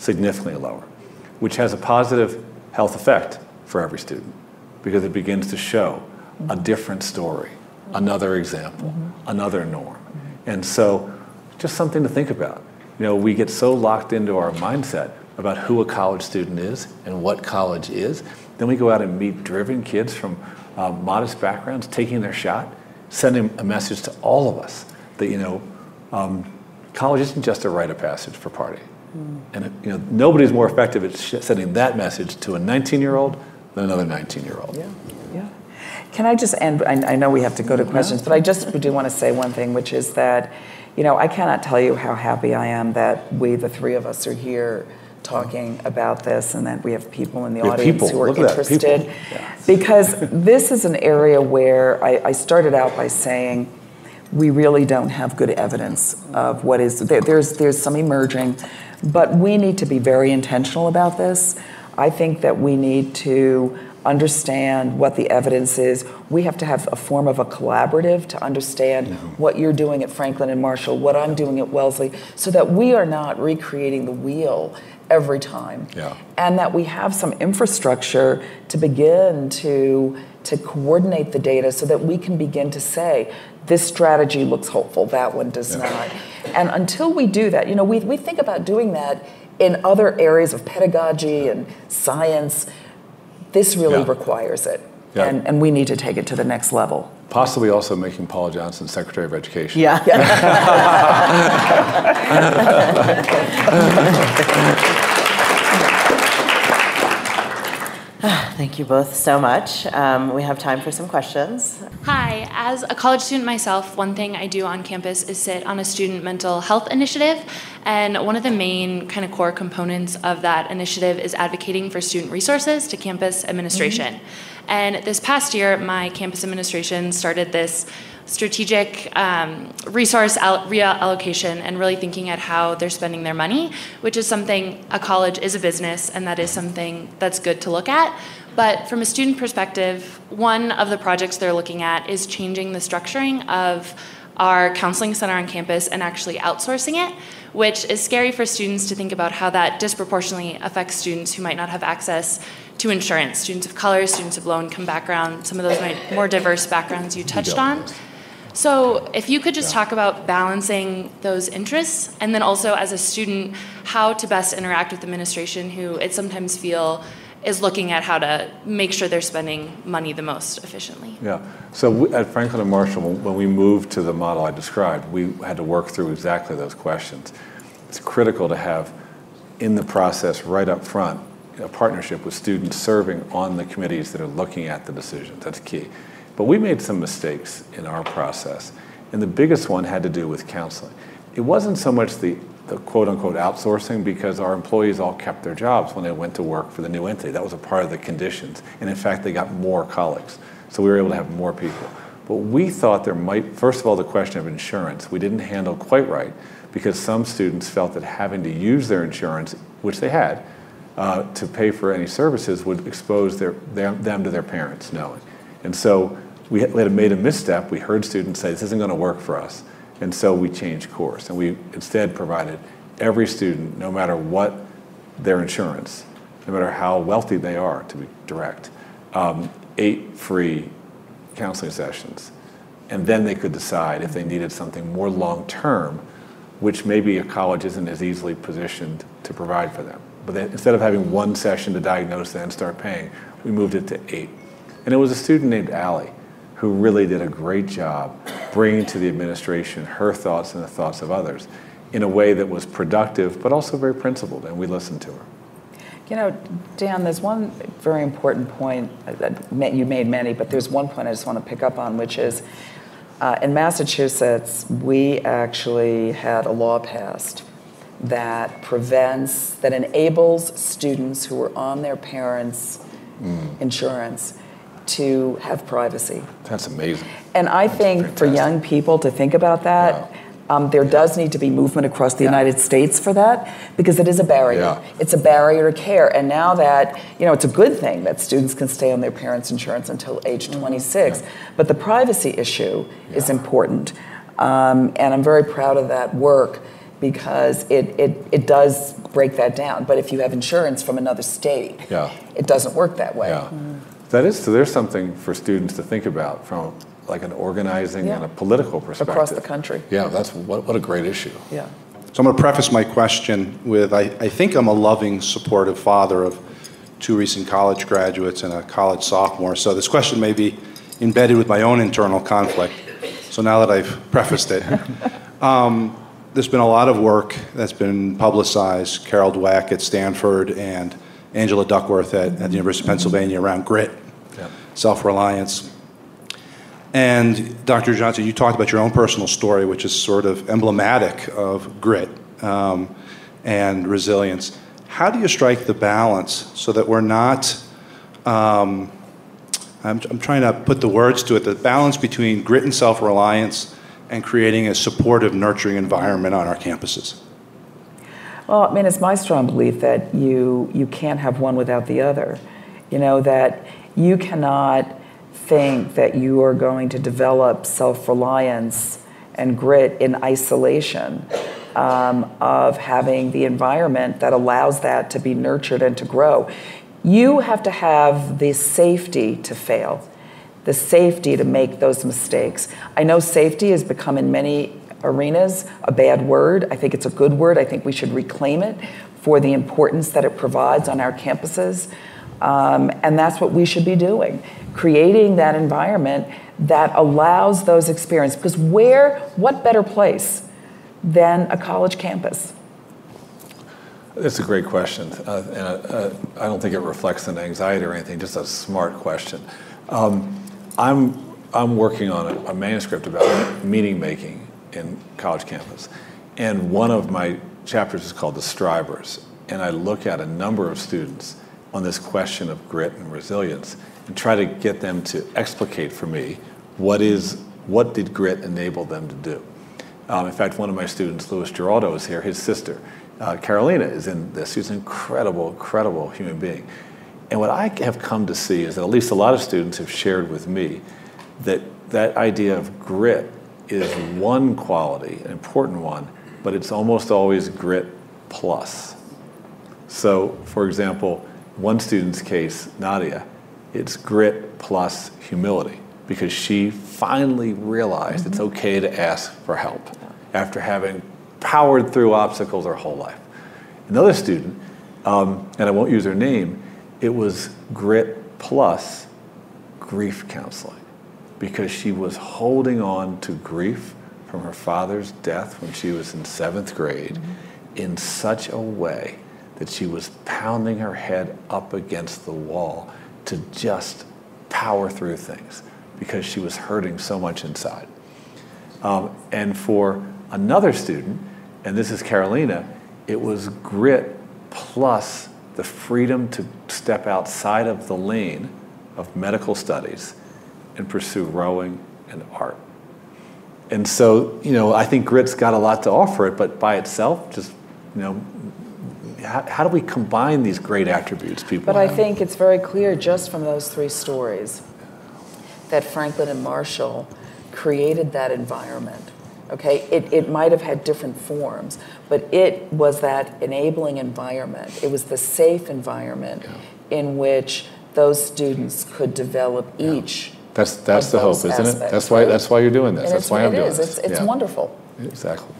significantly lower, which has a positive health effect for every student because it begins to show a different story, another example, mm-hmm. another norm. Mm-hmm. And so, just something to think about. You know, we get so locked into our mindset about who a college student is and what college is. Then we go out and meet driven kids from uh, modest backgrounds taking their shot, sending a message to all of us that, you know, um, college isn't just a rite of passage for party. And you know, nobody's more effective at sending that message to a 19-year-old than another 19-year-old. Yeah, yeah. Can I just end? I, I know we have to go to questions, but I just do want to say one thing, which is that, you know, I cannot tell you how happy I am that we, the three of us, are here talking about this and that we have people in the audience people. who are Look interested. Because this is an area where I, I started out by saying we really don't have good evidence of what is there, there's there's some emerging, but we need to be very intentional about this. I think that we need to understand what the evidence is. We have to have a form of a collaborative to understand mm-hmm. what you're doing at Franklin and Marshall, what I'm doing at Wellesley, so that we are not recreating the wheel every time. Yeah. And that we have some infrastructure to begin to to coordinate the data so that we can begin to say this strategy looks hopeful, that one does yeah. not. And until we do that, you know, we, we think about doing that in other areas of pedagogy and science. This really yeah. requires it. Yeah. And, and we need to take it to the next level. Possibly also making Paula Johnson Secretary of Education. Yeah. Thank you both so much. Um, we have time for some questions. Hi, as a college student myself, one thing I do on campus is sit on a student mental health initiative. And one of the main kind of core components of that initiative is advocating for student resources to campus administration. Mm-hmm. And this past year, my campus administration started this strategic um, resource al- reallocation and really thinking at how they're spending their money, which is something a college is a business, and that is something that's good to look at. But from a student perspective, one of the projects they're looking at is changing the structuring of our counseling center on campus and actually outsourcing it, which is scary for students to think about how that disproportionately affects students who might not have access to insurance, students of color, students of low income background, some of those more diverse backgrounds you touched on. So, if you could just talk about balancing those interests, and then also as a student, how to best interact with administration who it sometimes feel is looking at how to make sure they're spending money the most efficiently. Yeah. So we, at Franklin and Marshall, when we moved to the model I described, we had to work through exactly those questions. It's critical to have in the process right up front a partnership with students serving on the committees that are looking at the decisions. That's key. But we made some mistakes in our process, and the biggest one had to do with counseling. It wasn't so much the, the quote unquote outsourcing because our employees all kept their jobs when they went to work for the new entity. That was a part of the conditions. And in fact, they got more colleagues. So we were able to have more people. But we thought there might, first of all, the question of insurance, we didn't handle quite right because some students felt that having to use their insurance, which they had, uh, to pay for any services would expose their, them, them to their parents knowing. And so we had made a misstep. We heard students say, this isn't going to work for us. And so we changed course. And we instead provided every student, no matter what their insurance, no matter how wealthy they are, to be direct, um, eight free counseling sessions. And then they could decide if they needed something more long term, which maybe a college isn't as easily positioned to provide for them. But then, instead of having one session to diagnose and start paying, we moved it to eight. And it was a student named Allie who really did a great job bringing to the administration her thoughts and the thoughts of others in a way that was productive but also very principled, and we listened to her. You know, Dan, there's one very important point that you made many, but there's one point I just want to pick up on, which is uh, in Massachusetts, we actually had a law passed that prevents, that enables students who are on their parents' mm. insurance to have privacy. That's amazing. And I That's think fantastic. for young people to think about that, wow. um, there does need to be movement across the yeah. United States for that because it is a barrier. Yeah. It's a barrier to care. And now that, you know, it's a good thing that students can stay on their parents' insurance until age mm-hmm. 26, yeah. but the privacy issue is important. Um, and I'm very proud of that work because it, it, it does break that down. But if you have insurance from another state, yeah. it doesn't work that way. Yeah. Mm. That is, so there's something for students to think about from like an organizing yeah. and a political perspective. Across the country. Yeah, that's what, what a great issue. Yeah. So I'm going to preface my question with I, I think I'm a loving, supportive father of two recent college graduates and a college sophomore. So this question may be embedded with my own internal conflict. So now that I've prefaced it, um, there's been a lot of work that's been publicized. Carol Dweck at Stanford and Angela Duckworth at, at the University of Pennsylvania around grit self reliance. And Dr. Johnson, you talked about your own personal story, which is sort of emblematic of grit um, and resilience. How do you strike the balance so that we're not, um, I'm, I'm trying to put the words to it, the balance between grit and self reliance and creating a supportive, nurturing environment on our campuses? Well, I mean, it's my strong belief that you you can't have one without the other. You know that you cannot think that you are going to develop self-reliance and grit in isolation um, of having the environment that allows that to be nurtured and to grow. You have to have the safety to fail, the safety to make those mistakes. I know safety has become in many arenas a bad word. I think it's a good word. I think we should reclaim it for the importance that it provides on our campuses. Um, and that's what we should be doing creating that environment that allows those experiences. Because where, what better place than a college campus? That's a great question. Uh, and uh, I don't think it reflects an anxiety or anything, just a smart question. Um, I'm, I'm working on a, a manuscript about meaning making in college campus. And one of my chapters is called The Strivers. And I look at a number of students on this question of grit and resilience and try to get them to explicate for me what is what did grit enable them to do. Um, in fact, one of my students, Louis Giraldo, is here. His sister, uh, Carolina, is in this. She's an incredible, incredible human being. And what I have come to see is that at least a lot of students have shared with me that that idea of grit is one quality, an important one, but it's almost always grit plus. So, for example, one student's case, Nadia, it's grit plus humility because she finally realized mm-hmm. it's okay to ask for help after having powered through obstacles her whole life. Another student, um, and I won't use her name, it was grit plus grief counseling because she was holding on to grief from her father's death when she was in seventh grade mm-hmm. in such a way that she was pounding her head up against the wall to just power through things because she was hurting so much inside. Um, and for another student, and this is Carolina, it was grit plus the freedom to step outside of the lane of medical studies and pursue rowing and art. And so, you know, I think grit's got a lot to offer it, but by itself, just, you know, how, how do we combine these great attributes people But have? I think it's very clear just from those three stories that Franklin and Marshall created that environment. Okay, it, it might have had different forms, but it was that enabling environment. It was the safe environment yeah. in which those students could develop yeah. each. That's that's the hope, isn't it? That's why that's why you're doing this. And that's why I'm doing is. this. It's, it's yeah. wonderful. Exactly.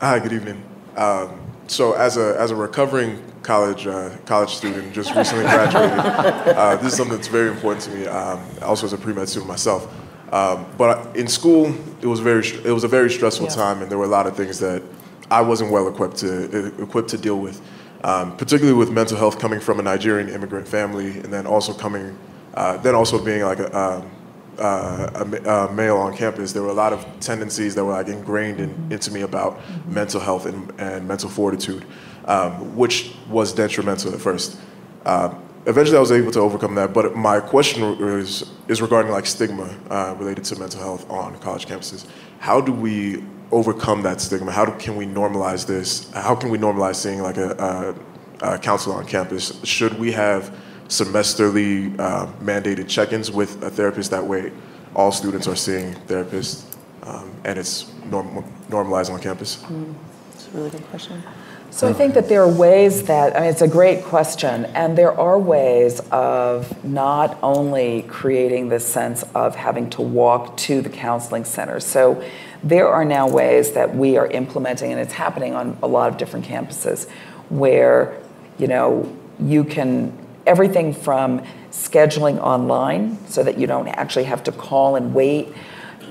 Hi, good evening. Um, so as a as a recovering college uh, college student, just recently graduated, uh, this is something that's very important to me. Um, also as a pre med student myself. Um, but in school, it was very it was a very stressful yeah. time, and there were a lot of things that I wasn't well equipped to equipped to deal with. Um, particularly with mental health coming from a Nigerian immigrant family, and then also coming, uh, then also being like a, um, uh, a, a, male on campus, there were a lot of tendencies that were like ingrained in, into me about mental health and, and mental fortitude, um, which was detrimental at first. Uh, eventually, I was able to overcome that. But my question is, is regarding like stigma uh, related to mental health on college campuses. How do we overcome that stigma? How do, can we normalize this? How can we normalize seeing like a, a, a counselor on campus? Should we have semesterly uh, mandated check-ins with a therapist. That way, all students are seeing therapists, um, and it's norm- normalized on campus. Mm, that's a really good question. So I think that there are ways that, I mean, it's a great question, and there are ways of not only creating this sense of having to walk to the counseling center. So there are now ways that we are implementing, and it's happening on a lot of different campuses, where, you know, you can everything from scheduling online so that you don't actually have to call and wait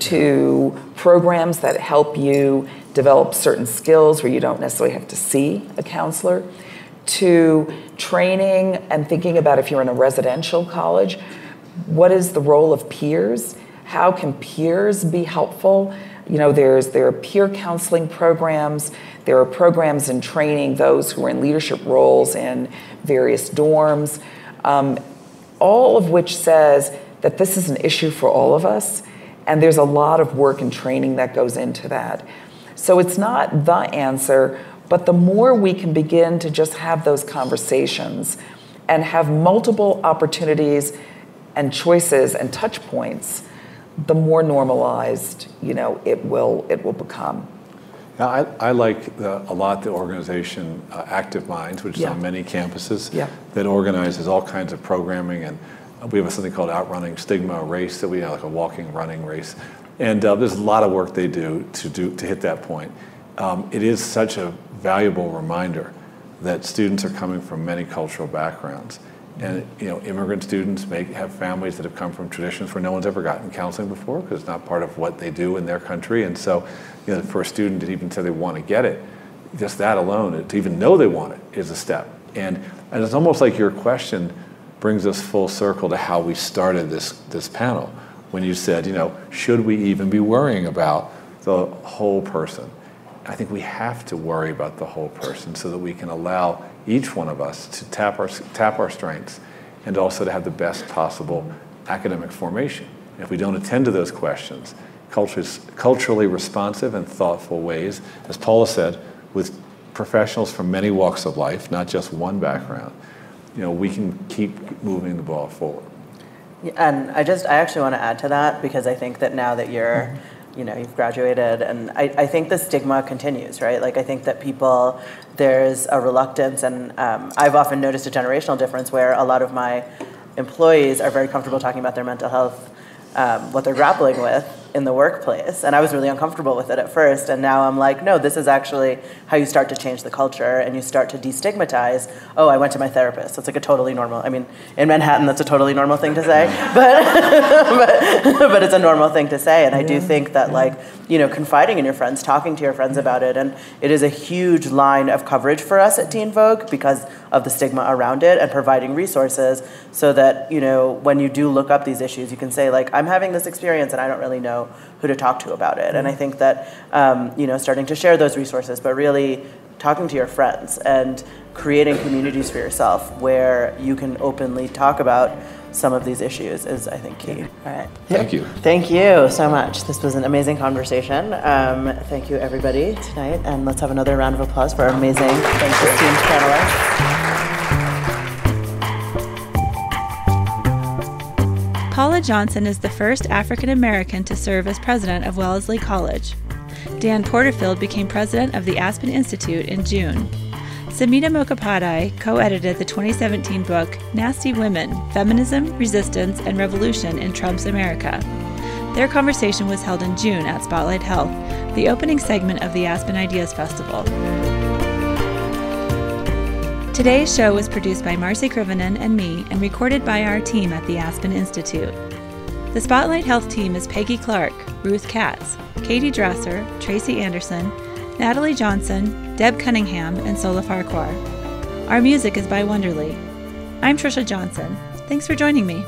to programs that help you develop certain skills where you don't necessarily have to see a counselor to training and thinking about if you're in a residential college what is the role of peers? How can peers be helpful you know there's there are peer counseling programs there are programs in training those who are in leadership roles in various dorms, um, all of which says that this is an issue for all of us And there's a lot of work and training that goes into that. So it's not the answer, but the more we can begin to just have those conversations and have multiple opportunities and choices and touch points, the more normalized, you know, it will it will become. Yeah, I, I like the, a lot the organization uh, Active Minds, which is Yeah. on many campuses, Yeah. that organizes all kinds of programming. And we have something called Outrunning Stigma a race that we have, like a walking, running race. And uh, there's a lot of work they do to, do, to hit that point. Um, it is such a valuable reminder that students are coming from many cultural backgrounds. And you know, immigrant students may have families that have come from traditions where no one's ever gotten counseling before because it's not part of what they do in their country. And so, you know, for a student to even say they want to get it, just that alone, to even know they want it, is a step. And, and it's almost like your question brings us full circle to how we started this, this panel when you said, you know, should we even be worrying about the whole person? I think we have to worry about the whole person so that we can allow each one of us to tap our, tap our strengths and also to have the best possible academic formation. If we don't attend to those questions, cultures, culturally responsive and thoughtful ways, as Paula said, with professionals from many walks of life, not just one background, you know, we can keep moving the ball forward. And I just, I actually want to add to that because I think that now that you're, mm-hmm. You know, you've graduated, and I, I think the stigma continues, right? Like, I think that people, there's a reluctance, and um, I've often noticed a generational difference where a lot of my employees are very comfortable talking about their mental health, um, what they're grappling with in the workplace. And I was really uncomfortable with it at first. And now I'm like, no, this is actually how you start to change the culture and you start to destigmatize, oh, I went to my therapist. That's like a totally normal, I mean, in Manhattan, that's a totally normal thing to say, but, but, but it's a normal thing to say. And I do think that, like, you know, confiding in your friends, talking to your friends about it, and it is a huge line of coverage for us at Teen Vogue because of the stigma around it and providing resources so that, you know, when you do look up these issues, you can say, like, I'm having this experience and I don't really know who to talk to about it. And I think that, um, you know, starting to share those resources, but really talking to your friends and creating communities for yourself where you can openly talk about some of these issues is, I think, key. All right. Thank you. Thank you so much. This was an amazing conversation. Um, thank you, everybody, tonight. And let's have another round of applause for our amazing thank esteemed panelists. Paula Johnson is the first African American to serve as president of Wellesley College. Dan Porterfield became president of the Aspen Institute in June. Samhita Mukhopadhyay co edited the 2017 book Nasty Women Feminism, Resistance, and Revolution in Trump's America. Their conversation was held in June at Spotlight Health, the opening segment of the Aspen Ideas Festival. Today's show was produced by Marci Krivonen and me and recorded by our team at the Aspen Institute. The Spotlight Health team is Peggy Clark, Ruth Katz, Katie Dresser, Tracy Anderson, Natalie Johnson, Deb Cunningham, and Sola Farquhar. Our music is by Wonderly. I'm Trisha Johnson. Thanks for joining me.